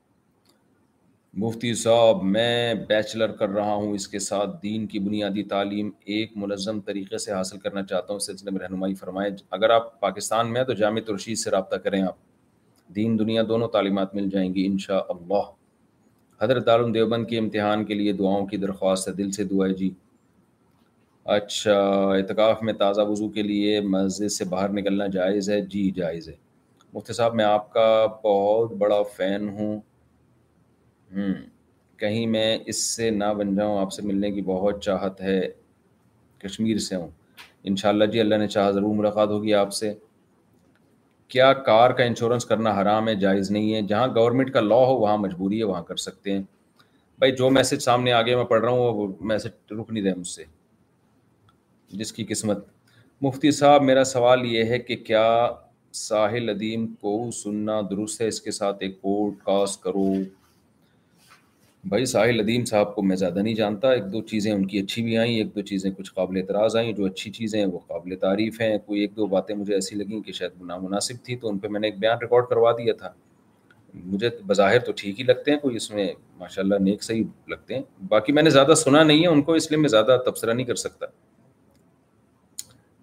مفتی صاحب میں بیچلر کر رہا ہوں اس کے ساتھ دین کی بنیادی تعلیم ایک منظم طریقے سے حاصل کرنا چاہتا ہوں سلسلے میں رہنمائی فرمائے اگر آپ پاکستان میں ہیں تو جامع ترشید سے رابطہ کریں آپ دین دنیا دونوں تعلیمات مل جائیں گی انشاء اللہ حضرت عالم دیوبند کے امتحان کے لیے دعاؤں کی درخواست ہے دل سے دعائیں جی اچھا اعتکاف میں تازہ وضو کے لیے مسجد سے باہر نکلنا جائز ہے جی جائز ہے مفتی صاحب میں آپ کا بہت بڑا فین ہوں کہیں میں اس سے نہ بن جاؤں آپ سے ملنے کی بہت چاہت ہے کشمیر سے ہوں انشاءاللہ جی اللہ نے چاہ ضرور ملاقات ہوگی آپ سے کیا کار کا انشورنس کرنا حرام ہے جائز نہیں ہے جہاں گورنمنٹ کا لا ہو وہاں مجبوری ہے وہاں کر سکتے ہیں بھائی جو میسج سامنے آگے میں پڑھ رہا ہوں وہ میسج رک نہیں رہے مجھ سے جس کی قسمت مفتی صاحب میرا سوال یہ ہے کہ کیا ساحل ادیم کو سننا درست ہے اس کے ساتھ ایک پوڈ کاسٹ کرو بھائی ساحل ادیم صاحب کو میں زیادہ نہیں جانتا ایک دو چیزیں ان کی اچھی بھی آئیں ایک دو چیزیں کچھ قابل اعتراض آئیں جو اچھی چیزیں ہیں وہ قابل تعریف ہیں کوئی ایک دو باتیں مجھے ایسی لگیں کہ شاید نامناسب تھی تو ان پہ میں نے ایک بیان ریکارڈ کروا دیا تھا مجھے بظاہر تو ٹھیک ہی لگتے ہیں کوئی اس میں ماشاء اللہ نیک صحیح لگتے ہیں باقی میں نے زیادہ سنا نہیں ہے ان کو اس لیے میں زیادہ تبصرہ نہیں کر سکتا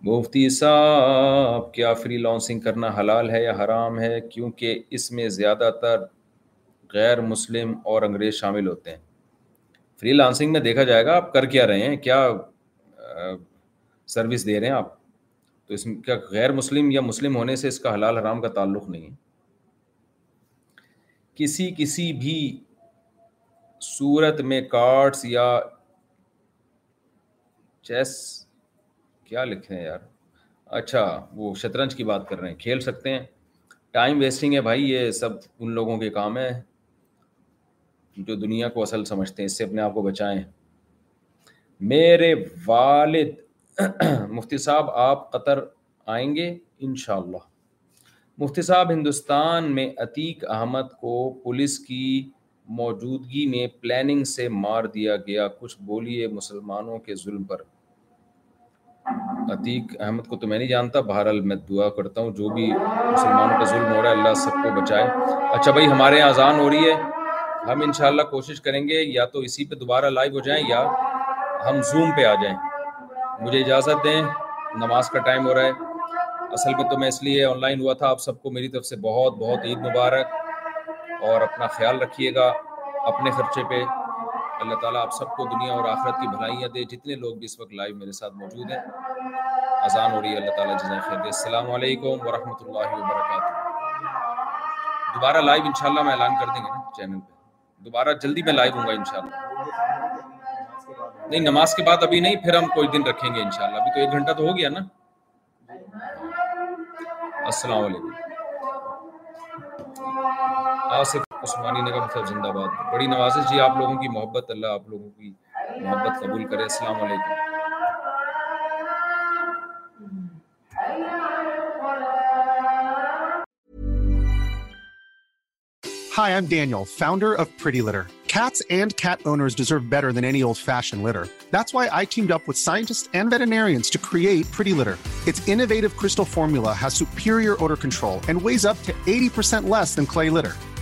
مفتی صاحب کیا فری لانسنگ کرنا حلال ہے یا حرام ہے کیونکہ اس میں زیادہ تر غیر مسلم اور انگریز شامل ہوتے ہیں فری لانسنگ میں دیکھا جائے گا آپ کر کیا رہے ہیں کیا سروس دے رہے ہیں آپ تو اس میں کیا غیر مسلم یا مسلم ہونے سے اس کا حلال حرام کا تعلق نہیں ہے کسی کسی بھی صورت میں کارڈس یا چیس کیا لکھے ہیں یار اچھا وہ شطرنج کی بات کر رہے ہیں کھیل سکتے ہیں ٹائم ویسٹنگ ہے بھائی یہ سب ان لوگوں کے کام ہے جو دنیا کو اصل سمجھتے ہیں اس سے اپنے آپ کو بچائیں میرے والد مفتی صاحب آپ قطر آئیں گے انشاءاللہ مفتی صاحب ہندوستان میں عتیق احمد کو پولیس کی موجودگی میں پلاننگ سے مار دیا گیا کچھ بولیے مسلمانوں کے ظلم پر عتیق احمد کو تو میں نہیں جانتا بہرحال میں دعا کرتا ہوں جو بھی مسلمانوں کا ظلم ہو رہا ہے اللہ سب کو بچائے اچھا بھائی ہمارے یہاں اذان ہو رہی ہے ہم انشاءاللہ کوشش کریں گے یا تو اسی پہ دوبارہ لائیو ہو جائیں یا ہم زوم پہ آ جائیں مجھے اجازت دیں نماز کا ٹائم ہو رہا ہے اصل میں تو میں اس لیے آن لائن ہوا تھا آپ سب کو میری طرف سے بہت بہت عید مبارک اور اپنا خیال رکھیے گا اپنے خرچے پہ اللہ تعالیٰ آپ سب کو دنیا اور آخرت کی بھلائیاں دے جتنے لوگ بھی اس وقت لائیو میرے ساتھ موجود ہیں اذان ہو رہی ہے اللہ تعالیٰ خیر دے السلام علیکم ورحمۃ اللہ وبرکاتہ دوبارہ لائیو انشاءاللہ میں اعلان کر دیں گے چینل پہ دوبارہ جلدی میں لائیو ہوں گا ان نہیں نماز کے بعد ابھی نہیں پھر ہم کوئی دن رکھیں گے ان ابھی تو ایک گھنٹہ تو ہو گیا نا السلام علیکم آصف عثمانی نگر مطلب زندہ باد بڑی نوازش جی آپ لوگوں کی محبت اللہ آپ لوگوں کی محبت قبول کرے السلام علیکم Hi, I'm Daniel, founder of Pretty Litter. Cats and cat owners deserve better than any old-fashioned litter. That's why I teamed up with scientists and veterinarians to create Pretty Litter. Its innovative crystal formula has superior odor control and weighs up to 80% less than clay litter.